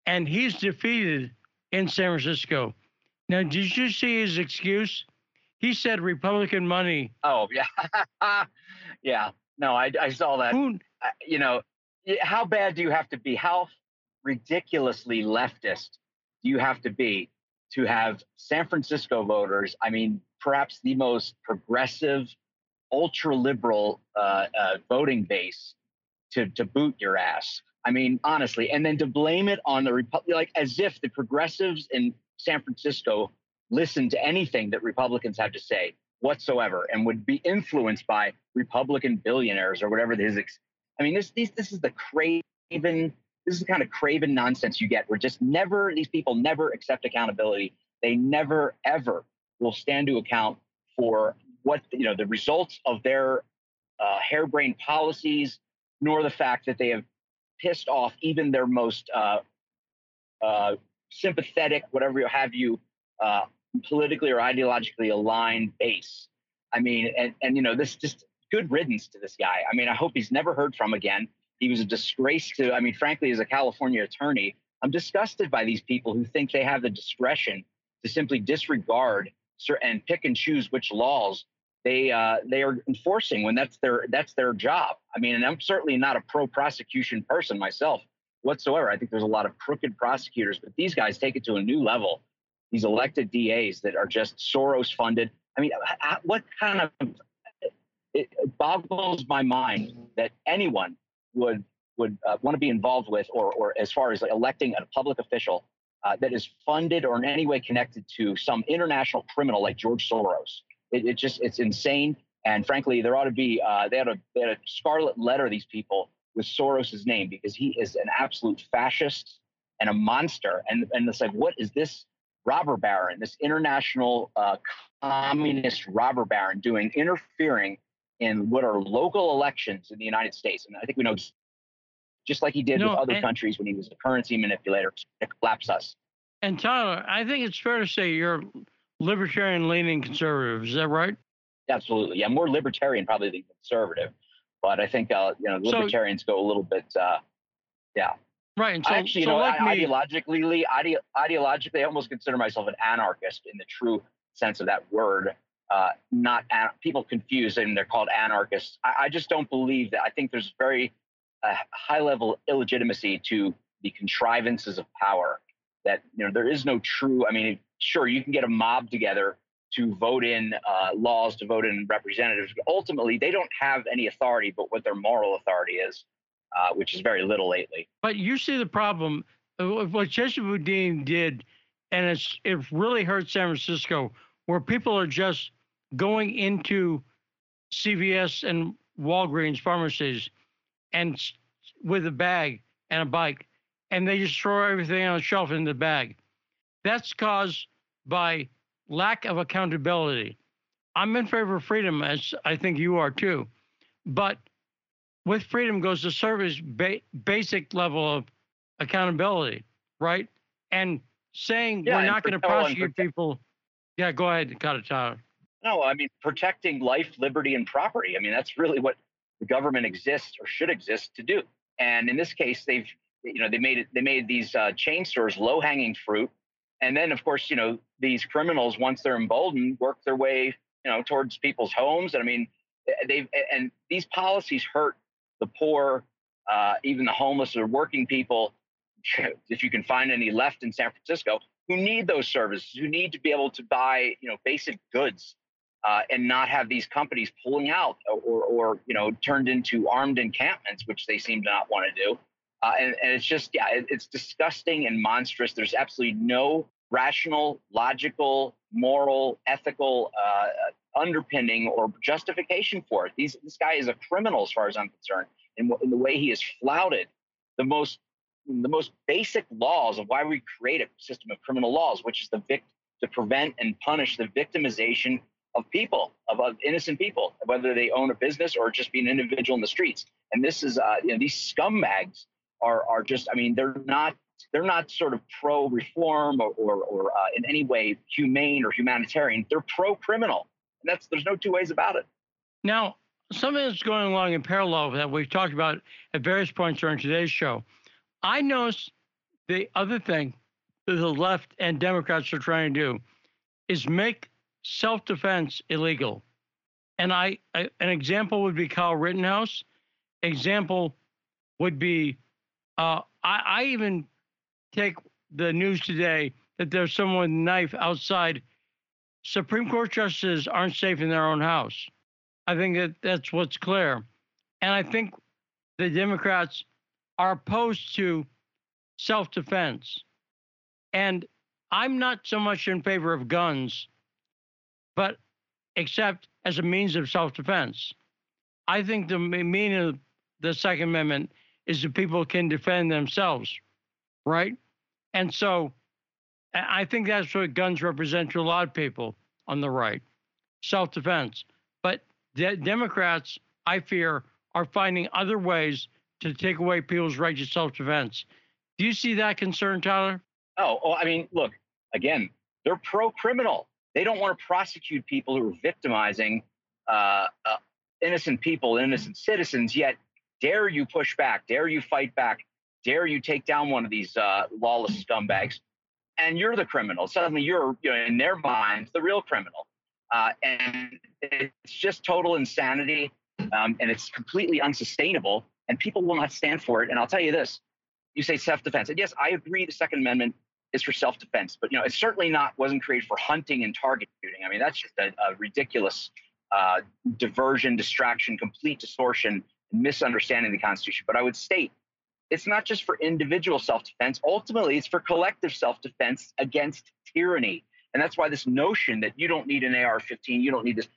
and he's defeated in San Francisco. Now, did you see his excuse? He said Republican money. Oh yeah, *laughs* yeah. No, I, I saw that. Who, you know, how bad do you have to be? How ridiculously leftist do you have to be to have San Francisco voters? I mean, perhaps the most progressive, ultra liberal uh, uh, voting base to to boot your ass. I mean, honestly, and then to blame it on the Republic, like as if the progressives in San Francisco listen to anything that Republicans have to say whatsoever and would be influenced by Republican billionaires or whatever his. Ex- I mean, this, this this is the craven. This is the kind of craven nonsense you get. Where just never these people never accept accountability. They never ever will stand to account for what you know the results of their uh, harebrained policies, nor the fact that they have pissed off even their most uh, uh, sympathetic, whatever you have you, uh, politically or ideologically aligned base. I mean, and, and you know, this just good riddance to this guy. I mean, I hope he's never heard from again. He was a disgrace to, I mean, frankly, as a California attorney, I'm disgusted by these people who think they have the discretion to simply disregard and pick and choose which laws they uh, they are enforcing when that's their that's their job. I mean, and I'm certainly not a pro prosecution person myself whatsoever. I think there's a lot of crooked prosecutors, but these guys take it to a new level. These elected DAs that are just Soros funded. I mean, what kind of it boggles my mind that anyone would would uh, want to be involved with, or or as far as electing a public official uh, that is funded or in any way connected to some international criminal like George Soros. It, it just it's insane. And frankly, there ought to be uh, they had a they had a scarlet letter these people with Soros's name because he is an absolute fascist and a monster. And and it's like, what is this robber baron, this international uh, communist robber baron doing, interfering in what are local elections in the United States? And I think we know, just like he did no, with other and, countries when he was a currency manipulator to collapse us. And Tyler, I think it's fair to say you're libertarian leaning conservative. Is that right? Absolutely. Yeah, more libertarian probably than conservative. But I think uh, you know libertarians so, go a little bit. Uh, yeah. Right. And so, I actually, so you know, like I, ideologically, ide- ideologically, I almost consider myself an anarchist in the true sense of that word. Uh, not an- people confuse and they're called anarchists. I, I, just don't believe that. I think there's very uh, high level illegitimacy to the contrivances of power. That you know there is no true. I mean, sure, you can get a mob together to vote in uh, laws, to vote in representatives. But ultimately, they don't have any authority but what their moral authority is, uh, which is very little lately. But you see the problem of what Chesa Boudin did, and it's it really hurt San Francisco, where people are just going into CVS and Walgreens pharmacies and with a bag and a bike, and they just throw everything on the shelf in the bag. That's caused by lack of accountability. I'm in favor of freedom, as I think you are too. But with freedom goes the service ba- basic level of accountability, right? And saying yeah, we're not going to prosecute people. Yeah, go ahead, cut it, Tyler. No, I mean protecting life, liberty, and property. I mean that's really what the government exists or should exist to do. And in this case, they've you know they made it they made these uh, chain stores low hanging fruit and then of course you know these criminals once they're emboldened work their way you know towards people's homes and i mean eh, they've and these policies hurt the poor uh, even the homeless or working people *laughs* if you can find any left in san francisco who need those services who need to be able to buy you know basic goods uh, and not have these companies pulling out or, or you know turned into armed encampments which they seem to not want to do uh, and, and, it's just, yeah, it, it's disgusting and monstrous. There's absolutely no rational, logical, moral, ethical uh, underpinning or justification for it. These, this guy is a criminal, as far as I'm concerned, in, in the way he has flouted the most the most basic laws of why we create a system of criminal laws, which is the vic- to prevent and punish the victimization of people, of, of, innocent people, whether they own a business or just be an individual in the streets. And this is, uh, you know, these scumbags are are just I mean they're not they're not sort of pro reform or or, or uh, in any way humane or humanitarian. They're pro criminal, and that's there's no two ways about it. Now, something that's going along in parallel that we've talked about at various points during today's show. I noticed the other thing that the left and Democrats are trying to do is make self-defense illegal. And I, I an example would be Kyle Rittenhouse. Example would be uh, I, I even take the news today that there's someone with a knife outside. Supreme Court justices aren't safe in their own house. I think that that's what's clear. And I think the Democrats are opposed to self defense. And I'm not so much in favor of guns, but except as a means of self defense. I think the meaning of the Second Amendment is that people can defend themselves, right? And so I think that's what guns represent to a lot of people on the right self defense. But de- Democrats I fear, are finding other ways to take away people's right to self defense. Do you see that concern, Tyler? Oh, oh, I mean, look, again, they're pro criminal. They don't want to prosecute people who are victimizing uh, uh, innocent people, innocent citizens, yet dare you push back, dare you fight back, dare you take down one of these uh, lawless scumbags, and you're the criminal. Suddenly you're, you know, in their minds, the real criminal. Uh, and it's just total insanity, um, and it's completely unsustainable, and people will not stand for it. And I'll tell you this: you say self-defense, and yes, I agree. The Second Amendment is for self-defense, but you know, it certainly not wasn't created for hunting and target shooting. I mean, that's just a, a ridiculous uh, diversion, distraction, complete distortion, misunderstanding the Constitution. But I would state it's not just for individual self defense. Ultimately, it's for collective self defense against tyranny. And that's why this notion that you don't need an AR 15, you don't need this.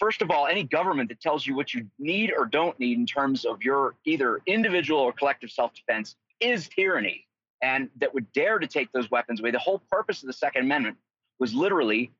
First of all, any government that tells you what you need or don't need in terms of your either individual or collective self defense is tyranny. And that would dare to take those weapons away. The whole purpose of the Second Amendment was literally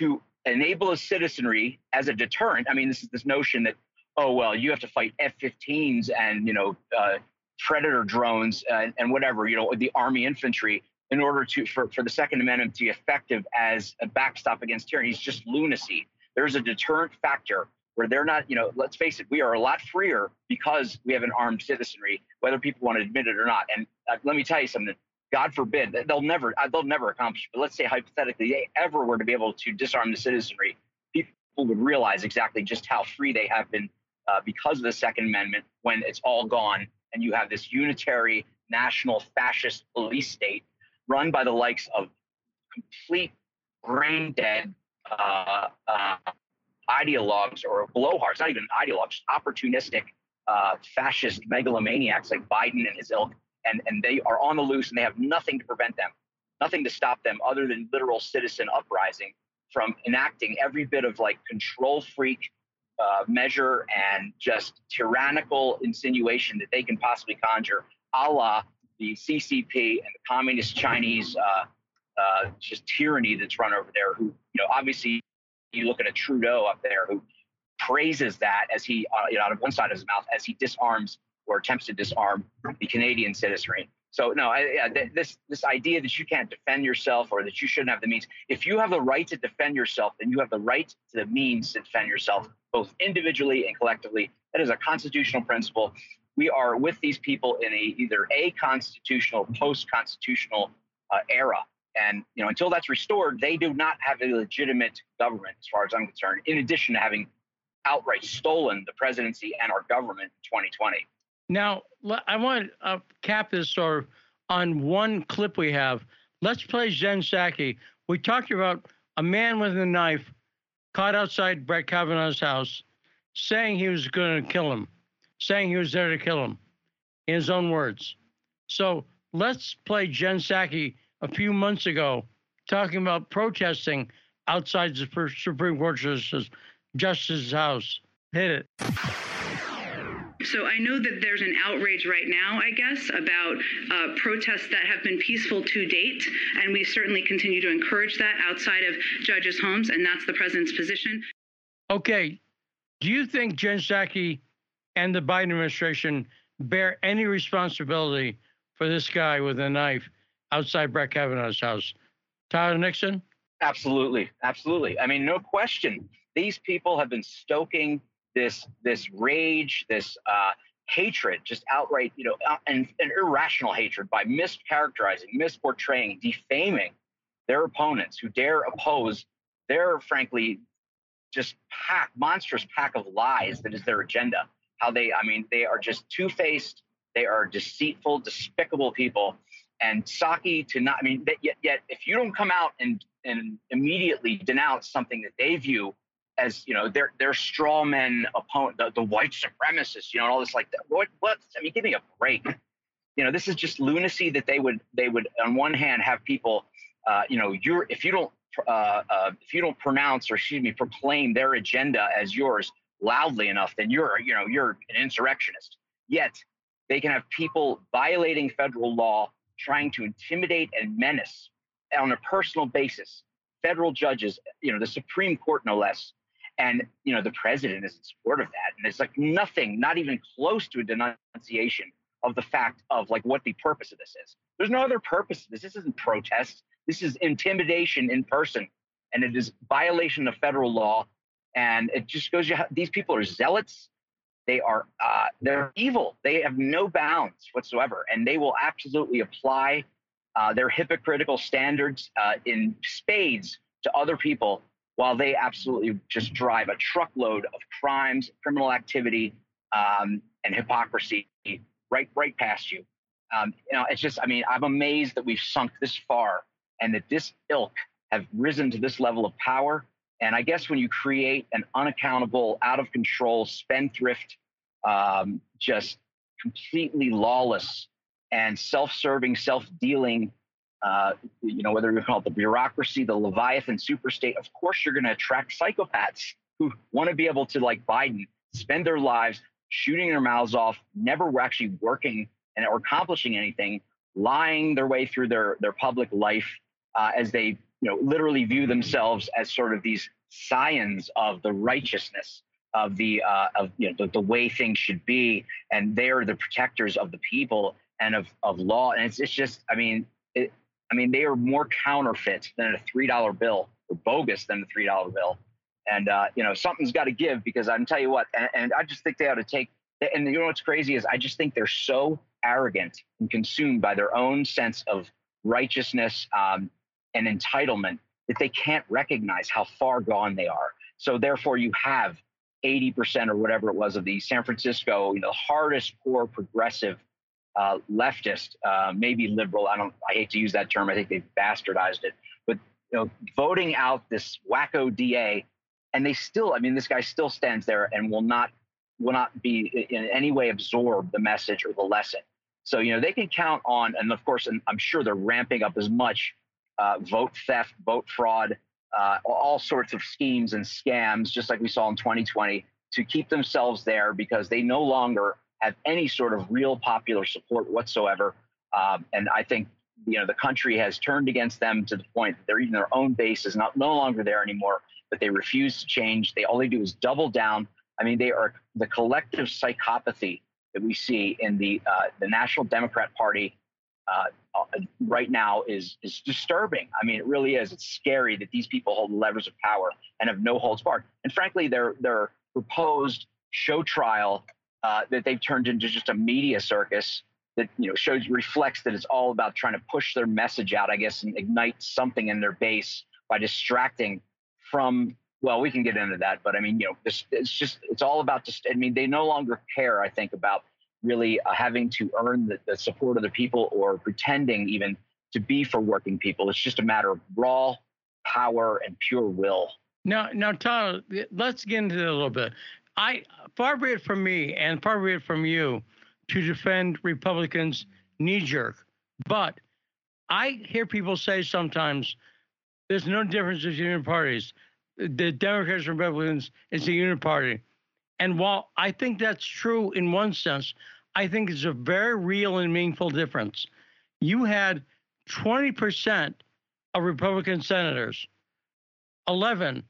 to enable a citizenry as a deterrent. I mean, this is this notion that, oh, well, you have to fight F 15s and, you know, uh, predator drones and, and whatever, you know, the army infantry in order to for, for the Second Amendment to be effective as a backstop against tyranny is just lunacy. There's a deterrent factor where they're not, you know, let's face it, we are a lot freer because we have an armed citizenry, whether people want to admit it or not. And uh, let me tell you something. God forbid they'll never uh, they'll never accomplish. But let's say hypothetically they ever were to be able to disarm the citizenry, people would realize exactly just how free they have been uh, because of the Second Amendment when it's all gone and you have this unitary national fascist police state run by the likes of complete brain dead uh, uh, ideologues or blowhards, not even ideologues, opportunistic uh, fascist megalomaniacs like Biden and his ilk, and, and they are on the loose and they have nothing to prevent them, nothing to stop them other than literal citizen uprising from enacting every bit of like control freak uh, measure and just tyrannical insinuation that they can possibly conjure, a la the CCP and the communist Chinese uh, uh, just tyranny that's run over there. Who, you know, obviously, you look at a Trudeau up there who praises that as he, uh, you know, out of one side of his mouth, as he disarms or attempts to disarm the Canadian citizenry. So no, I, this this idea that you can't defend yourself or that you shouldn't have the means. If you have the right to defend yourself, then you have the right to the means to defend yourself, both individually and collectively. That is a constitutional principle. We are with these people in a either a constitutional, post-constitutional uh, era, and you know until that's restored, they do not have a legitimate government, as far as I'm concerned. In addition to having outright stolen the presidency and our government in 2020. Now, I want to uh, cap this of on one clip we have. Let's play Jen Psaki. We talked about a man with a knife caught outside Brett Kavanaugh's house saying he was going to kill him, saying he was there to kill him, in his own words. So let's play Jen Psaki a few months ago talking about protesting outside the Supreme Court Justice's house. Hit it. So I know that there's an outrage right now, I guess, about uh, protests that have been peaceful to date, and we certainly continue to encourage that outside of judges' homes, and that's the president's position. Okay, do you think Jen Psaki and the Biden administration bear any responsibility for this guy with a knife outside Brett Kavanaugh's house? Tyler Nixon? Absolutely, absolutely. I mean, no question. These people have been stoking this this rage, this uh, hatred, just outright, you know, uh, and an irrational hatred by mischaracterizing, misportraying, defaming their opponents who dare oppose their, frankly, just pack monstrous pack of lies that is their agenda. How they, I mean, they are just two faced. They are deceitful, despicable people. And Psaki to not, I mean, yet, yet if you don't come out and and immediately denounce something that they view as you know their their straw men opponent, the, the white supremacists, you know, and all this like that. What what? I mean, give me a break. You know, this is just lunacy that they would they would on one hand have people, uh, you know, you're if you don't uh, uh, if you don't pronounce or excuse me proclaim their agenda as yours loudly enough, then you're you know you're an insurrectionist. Yet they can have people violating federal law, trying to intimidate and menace on a personal basis federal judges, you know, the Supreme Court no less, And you know, the president is in support of that, and it's like nothing, not even close to a denunciation of the fact of like what the purpose of this is. There's no other purpose. This this isn't protest. This is intimidation in person, and it is violation of federal law. And it just goes. These people are zealots. They are uh, they're evil. They have no bounds whatsoever, and they will absolutely apply uh, their hypocritical standards uh, in spades to other people, while they absolutely just drive a truckload of crimes, criminal activity, um, and hypocrisy right right past you. Um, you know, it's just. I mean, I'm amazed that we've sunk this far, and that this ilk have risen to this level of power and I guess when you create an unaccountable, out of control, spendthrift, um, just completely lawless and self-serving, self-dealing, uh, you know, whether you call it the bureaucracy, the Leviathan superstate, of course you're going to attract psychopaths who want to be able to, like Biden, spend their lives shooting their mouths off, never actually working and or accomplishing anything, lying their way through their their public life uh, as they you know, literally view themselves as sort of these scions of the righteousness of the uh, of you know the, the, way things should be, and they are the protectors of the people and of of law. And it's it's just, I mean, I mean, they are more counterfeit than a three dollar bill, or bogus than a three dollar bill. And uh, you know, something's got to give because I'm tell you what, and, and I just think they ought to take. And you know what's crazy is I just think they're so arrogant and consumed by their own sense of righteousness um, and entitlement that they can't recognize how far gone they are. So therefore, you have 80% or whatever it was of the San Francisco, you know, the hardest core progressive uh, leftist, uh, maybe liberal. I don't. I hate to use that term. I think they've bastardized it. But you know, voting out this wacko DA, and they still. I mean, this guy still stands there and will not will not be in any way absorb the message or the lesson. So you know, they can count on, and of course, and I'm sure they're ramping up as much uh, vote theft, vote fraud, uh, all sorts of schemes and scams, just like we saw in 2020, to keep themselves there because they no longer have any sort of real popular support whatsoever. Um, and I think you know the country has turned against them to the point that they're even their own base is not no longer there anymore. But they refuse to change. They all they do is double down. I mean, they are the collective psychopathy that we see in the uh, the National Democrat Party uh, uh, right now is is disturbing. I mean, it really is. It's scary that these people hold levers of power and have no holds barred. And frankly, their their proposed show trial uh, that they've turned into just a media circus that you know shows reflects that it's all about trying to push their message out, I guess, and ignite something in their base by distracting from. Well, we can get into that, but I mean, you know, it's, it's just it's all about just. I mean, they no longer care. I think about really uh, having to earn the, the support of the people or pretending even to be for working people. It's just a matter of raw power and pure will. Now, now, Tyler, let's get into it a little bit. I far be it from me, and far be it from you, to defend Republicans knee jerk, but I hear people say sometimes there's no difference between parties. The Democrats and Republicans is a unit party. And while I think that's true in one sense, I think it's a very real and meaningful difference. You had 20% of Republican senators, 11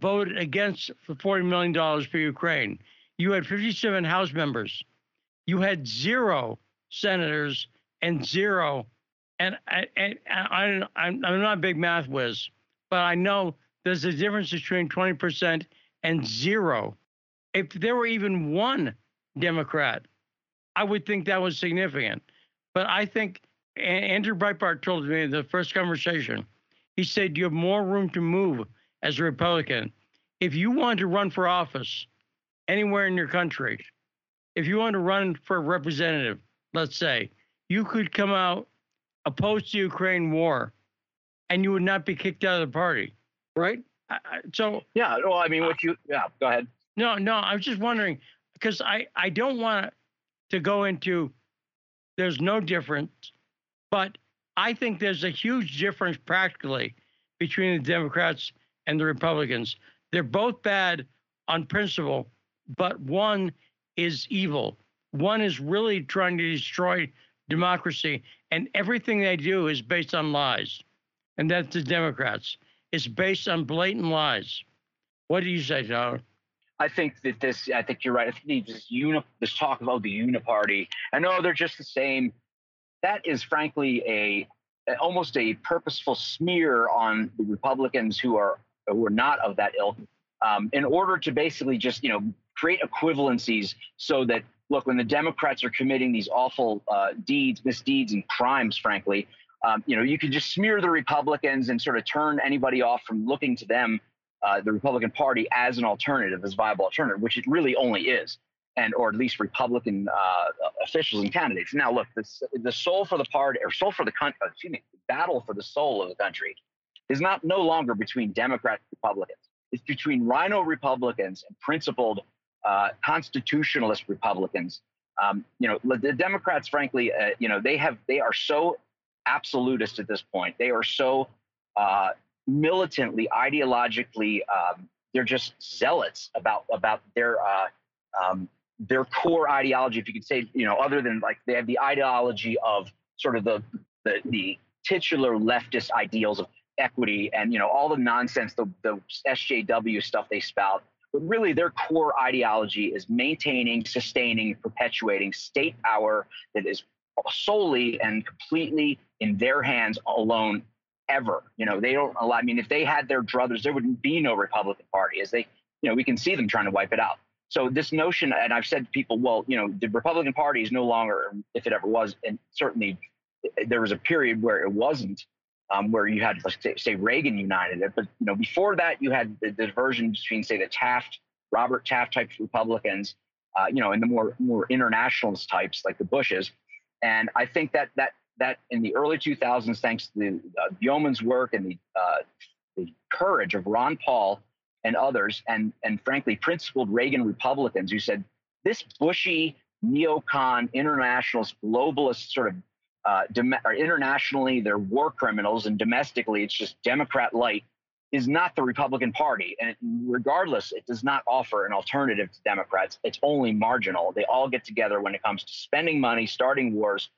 voted against the $40 million for Ukraine. You had 57 House members. You had zero senators and zero. And, I, and I, I'm, I'm not a big math whiz, but I know there's a difference between 20% and zero. If there were even one Democrat I would think that was significant. But I think Andrew Breitbart told me in the first conversation, he said, You have more room to move as a Republican. If you want to run for office anywhere in your country, if you want to run for a representative, let's say, you could come out opposed to Ukraine war and you would not be kicked out of the party, right? So, yeah, well, I mean, what you, yeah, go ahead. No, no, I was just wondering because I, I don't want to go into there's no difference, but I think there's a huge difference practically between the Democrats and the Republicans. They're both bad on principle, but one is evil. One is really trying to destroy democracy, and everything they do is based on lies. And that's the Democrats. It's based on blatant lies. What do you say, Tyler? I think that this, I think you're right. I think this, uni, this talk about the uniparty, I know they're just the same. That is frankly a almost a purposeful smear on the Republicans who are who are not of that ilk, um, in order to basically just you know create equivalencies so that look when the Democrats are committing these awful uh, deeds, misdeeds, and crimes, frankly, um, you know you can just smear the Republicans and sort of turn anybody off from looking to them, uh, the Republican Party, as an alternative, as viable alternative, which it really only is and or at least Republican uh, officials and candidates. Now, look, this, the soul for the party or soul for the country, excuse me, battle for the soul of the country is not no longer between Democrats and Republicans. It's between RINO Republicans and principled uh, constitutionalist Republicans. Um, you know, the Democrats, frankly, uh, you know, they have they are so absolutist at this point. They are so uh, militantly, ideologically, um, they're just zealots about about their uh, um, their core ideology, if you could say, you know, other than like they have the ideology of sort of the the, the titular leftist ideals of equity and you know all the nonsense, the the SJW stuff they spout. But really, their core ideology is maintaining, sustaining, perpetuating state power that is solely and completely in their hands alone ever. You know, they don't allow. I mean, if they had their druthers, there wouldn't be no Republican Party. As they, you know, we can see them trying to wipe it out. So this notion, and I've said to people, well, you know, the Republican Party is no longer, if it ever was, and certainly eh, there was a period where it wasn't, um, where you had, let's say, Reagan united it, but you know, before that, you had the, the diversion between, say, the Taft, Robert Taft type Republicans, uh, you know, and the more more internationalist types like the Bushes, and I think that that that in the early 2000s, thanks to the uh, yeoman's work and the uh, the courage of Ron Paul and others, and, and frankly, principled Reagan Republicans who said this bushy, neocon, internationalist, globalist sort of uh, dom- internationally, they're war criminals, and domestically, it's just Democrat light, is not the Republican Party. And it, regardless, it does not offer an alternative to Democrats. It's only marginal. They all get together when it comes to spending money, starting wars,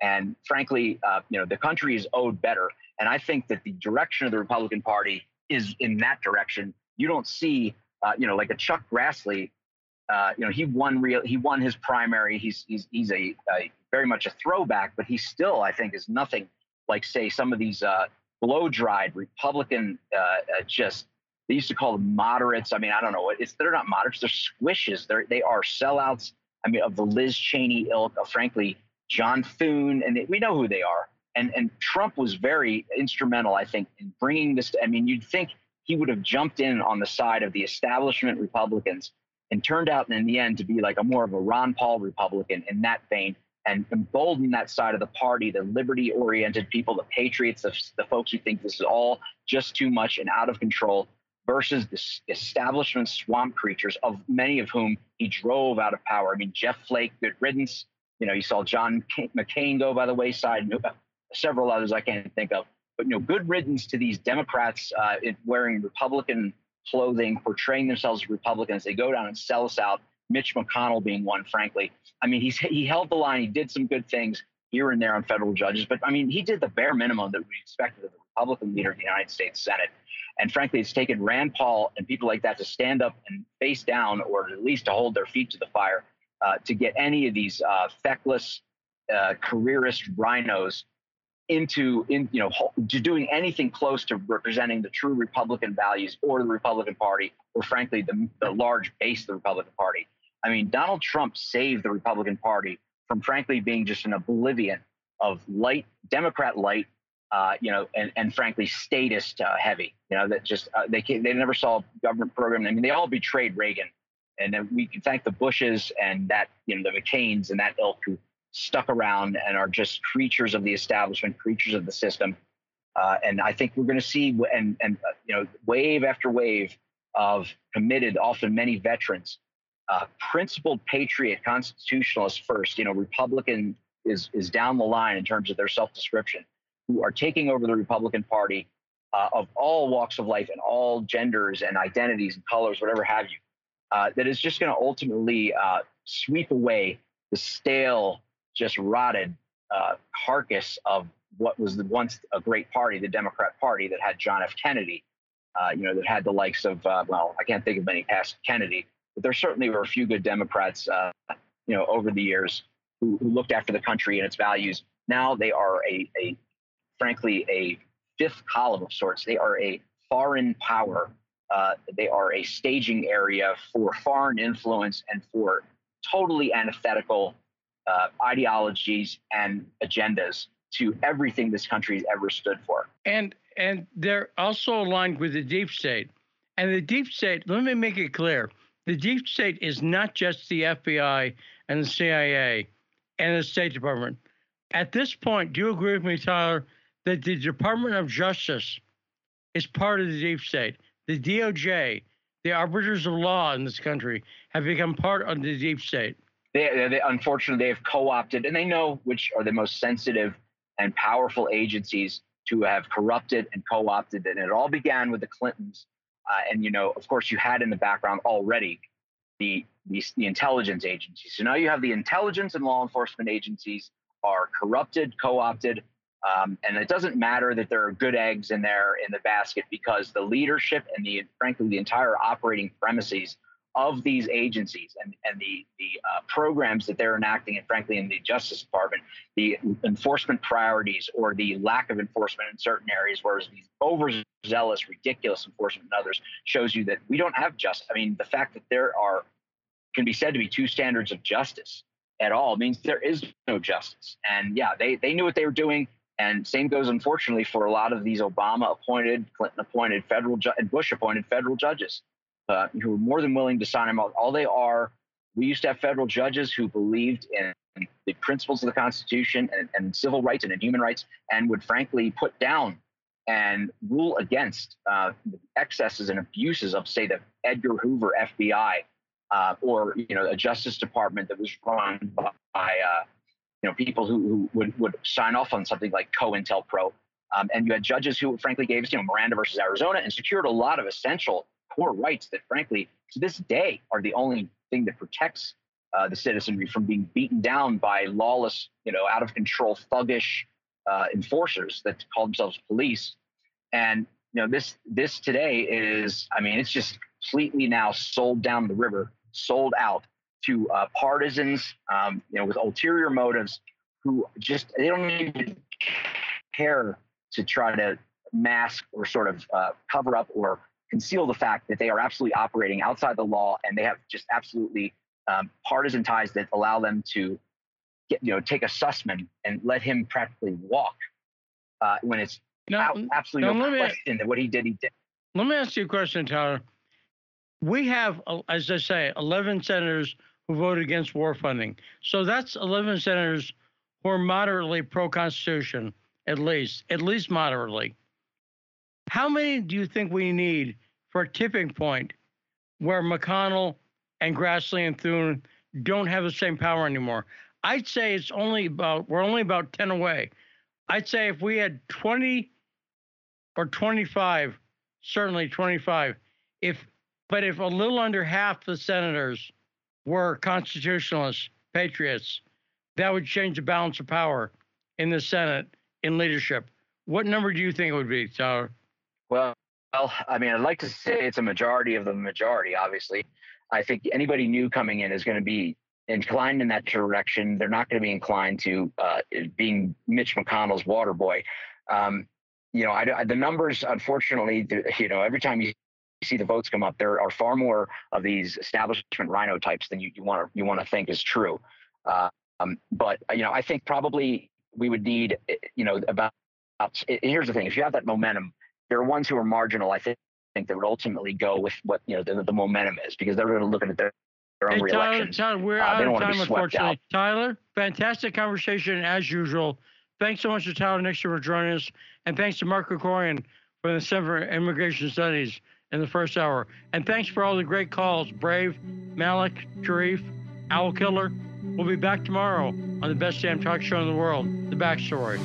and frankly, uh, you know, the country is owed better. And I think that the direction of the Republican Party is in that direction you don't see, uh, you know, like a Chuck Grassley. Uh, you know, he won real. He won his primary. He's he's he's a, a, very much a throwback, but he still, I think, is nothing like say some of these uh, blow dried Republican. Uh, uh, just they used to call them moderates. I mean, I don't know. It's they're not moderates. They're squishes. They're they are sellouts. I mean, of the Liz Cheney ilk. Frankly, John Thune, and they, we know who they are. And and Trump was very instrumental, I think, in bringing this. To, I mean, you'd think he would have jumped in on the side of the establishment Republicans and turned out in the end to be like a more of a Ron Paul Republican in that vein and embolden that side of the party, the liberty oriented people, the patriots, the, the folks who think this is all just too much and out of control versus the establishment swamp creatures, of many of whom he drove out of power. I mean, Jeff Flake, good riddance. You know, you saw John McCain go by the wayside, several others I can't think of but you know, good riddance to these Democrats uh, wearing Republican clothing, portraying themselves as Republicans. They go down and sell us out. Mitch McConnell being one, frankly. I mean, he's he held the line. He did some good things here and there on federal judges, but I mean, he did the bare minimum that we expected of the Republican leader of the United States Senate. And frankly, it's taken Rand Paul and people like that to stand up and face down, or at least to hold their feet to the fire, uh, to get any of these uh, feckless, uh, careerist RINOs into in you know to doing anything close to representing the true Republican values or the Republican Party or frankly the, the large base of the Republican Party. I mean, Donald Trump saved the Republican Party from frankly being just an oblivion of light Democrat light, uh, you know, and, and frankly statist uh, heavy. You know that just uh, they they never saw government program. I mean, they all betrayed Reagan, and then we can thank the Bushes and that you know the McCains and that ilk who stuck around and are just creatures of the establishment, creatures of the system. Uh, and I think we're going to see, and and uh, you know, wave after wave of committed, often many veterans, uh, principled patriot, constitutionalists first. You know, Republican is is down the line in terms of their self description, who are taking over the Republican Party uh, of all walks of life and all genders and identities and colors, whatever have you. Uh, that is just going to ultimately sweep away the stale just rotted uh, carcass of what was the, once a great party, the Democrat Party that had John F. Kennedy. uh, you know, that had the likes of, uh, well, I can't think of many past Kennedy, but there certainly were a few good Democrats, uh, you know, over the years who, who, looked after the country and its values. Now they are a, a, frankly, a fifth column of sorts. They are a foreign power. Uh, they are a staging area for foreign influence and for totally antithetical uh, ideologies and agendas to everything this country has ever stood for. And and they're also aligned with the deep state. And the deep state, let me make it clear, the deep state is not just the FBI and the CIA and the State Department. At this point, do you agree with me, Tyler, that the Department of Justice is part of the deep state? The DOJ, the arbiters of law in this country, have become part of the deep state. They, they unfortunately, they have co-opted, and they know which are the most sensitive and powerful agencies to have corrupted and co-opted and it all began with the clintons. Uh, and you know of course you had in the background already the, the, the intelligence agencies. So now you have the intelligence and law enforcement agencies are corrupted co-opted um, and it doesn't matter that there are good eggs in there in the basket because the leadership and the frankly the entire operating premises of these agencies and, and the, the uh, programs that they're enacting, and frankly, in the Justice Department, the enforcement priorities or the lack of enforcement in certain areas, whereas these overzealous, ridiculous enforcement in others, shows you that we don't have justice. I mean, the fact that there are can be said to be two standards of justice at all means there is no justice. And yeah, they, they knew what they were doing. And same goes, unfortunately, for a lot of these Obama appointed, Clinton appointed federal ju- and Bush appointed federal judges uh, who are more than willing to sign them out. All they are, we used to have federal judges who believed in the principles of the Constitution and, and civil rights and human rights, and would frankly put down and rule against uh, excesses and abuses of, say, the Edgar Hoover FBI uh, or you know a Justice Department that was run by uh, you know people who, who would, would sign off on something like COINTELPRO. Um, and you had judges who frankly gave us, you know, Miranda versus Arizona and secured a lot of essential core rights that, frankly, to this day are the only thing that protects uh, the citizenry from being beaten down by lawless, you know, out of control, thuggish uh, enforcers that call themselves police. And you know, this this today is, I mean, it's just completely now sold down the river, sold out to uh, partisans, um, you know, with ulterior motives, who just they don't even care to try to mask or sort of uh, cover up or conceal the fact that they are absolutely operating outside the law and they have just absolutely um, partisan ties that allow them to get, you know, take a Sussmann and let him practically walk uh, when it's now, absolutely no question me, that what he did, he did. Let me ask you a question, Tyler. We have, uh, as I say, 11 senators who voted against war funding. So that's 11 senators who are moderately pro Constitution, at least, at least moderately. How many do you think we need for a tipping point where McConnell and Grassley and Thune don't have the same power anymore? I'd say it's only about we're only about 10 away. I'd say if we had 20 or 25, certainly 25, if but if a little under half the senators were constitutionalists, patriots, that would change the balance of power in the Senate in leadership. What number do you think it would be, Tyler? Well, well, I mean, I'd like to say it's a majority of the majority. Obviously, I think anybody new coming in is going to be inclined in that direction. They're not going to be inclined to uh, being Mitch McConnell's water boy. Um, you know, I, I, the numbers, unfortunately, you know, every time you see the votes come up, there are far more of these establishment RINO types than you want to you want to think is true. Uh, um, but you know, I think probably we would need, you know, about. Here's the thing: if you have that momentum there are ones who are marginal. I think, think that would ultimately go with what you know the, the momentum is because they're going to look at their, their own hey, Tyler, Tyler, we're uh, out of time, unfortunately. Out. Tyler, fantastic conversation as usual. Thanks so much to Tyler Nixon for joining us, and thanks to Mark Krikorian for the Center for Immigration Studies in the first hour. And thanks for all the great calls, Brave, Malik, Sharif, Owl Killer. We'll be back tomorrow on the best damn talk show in the world, The Backstory.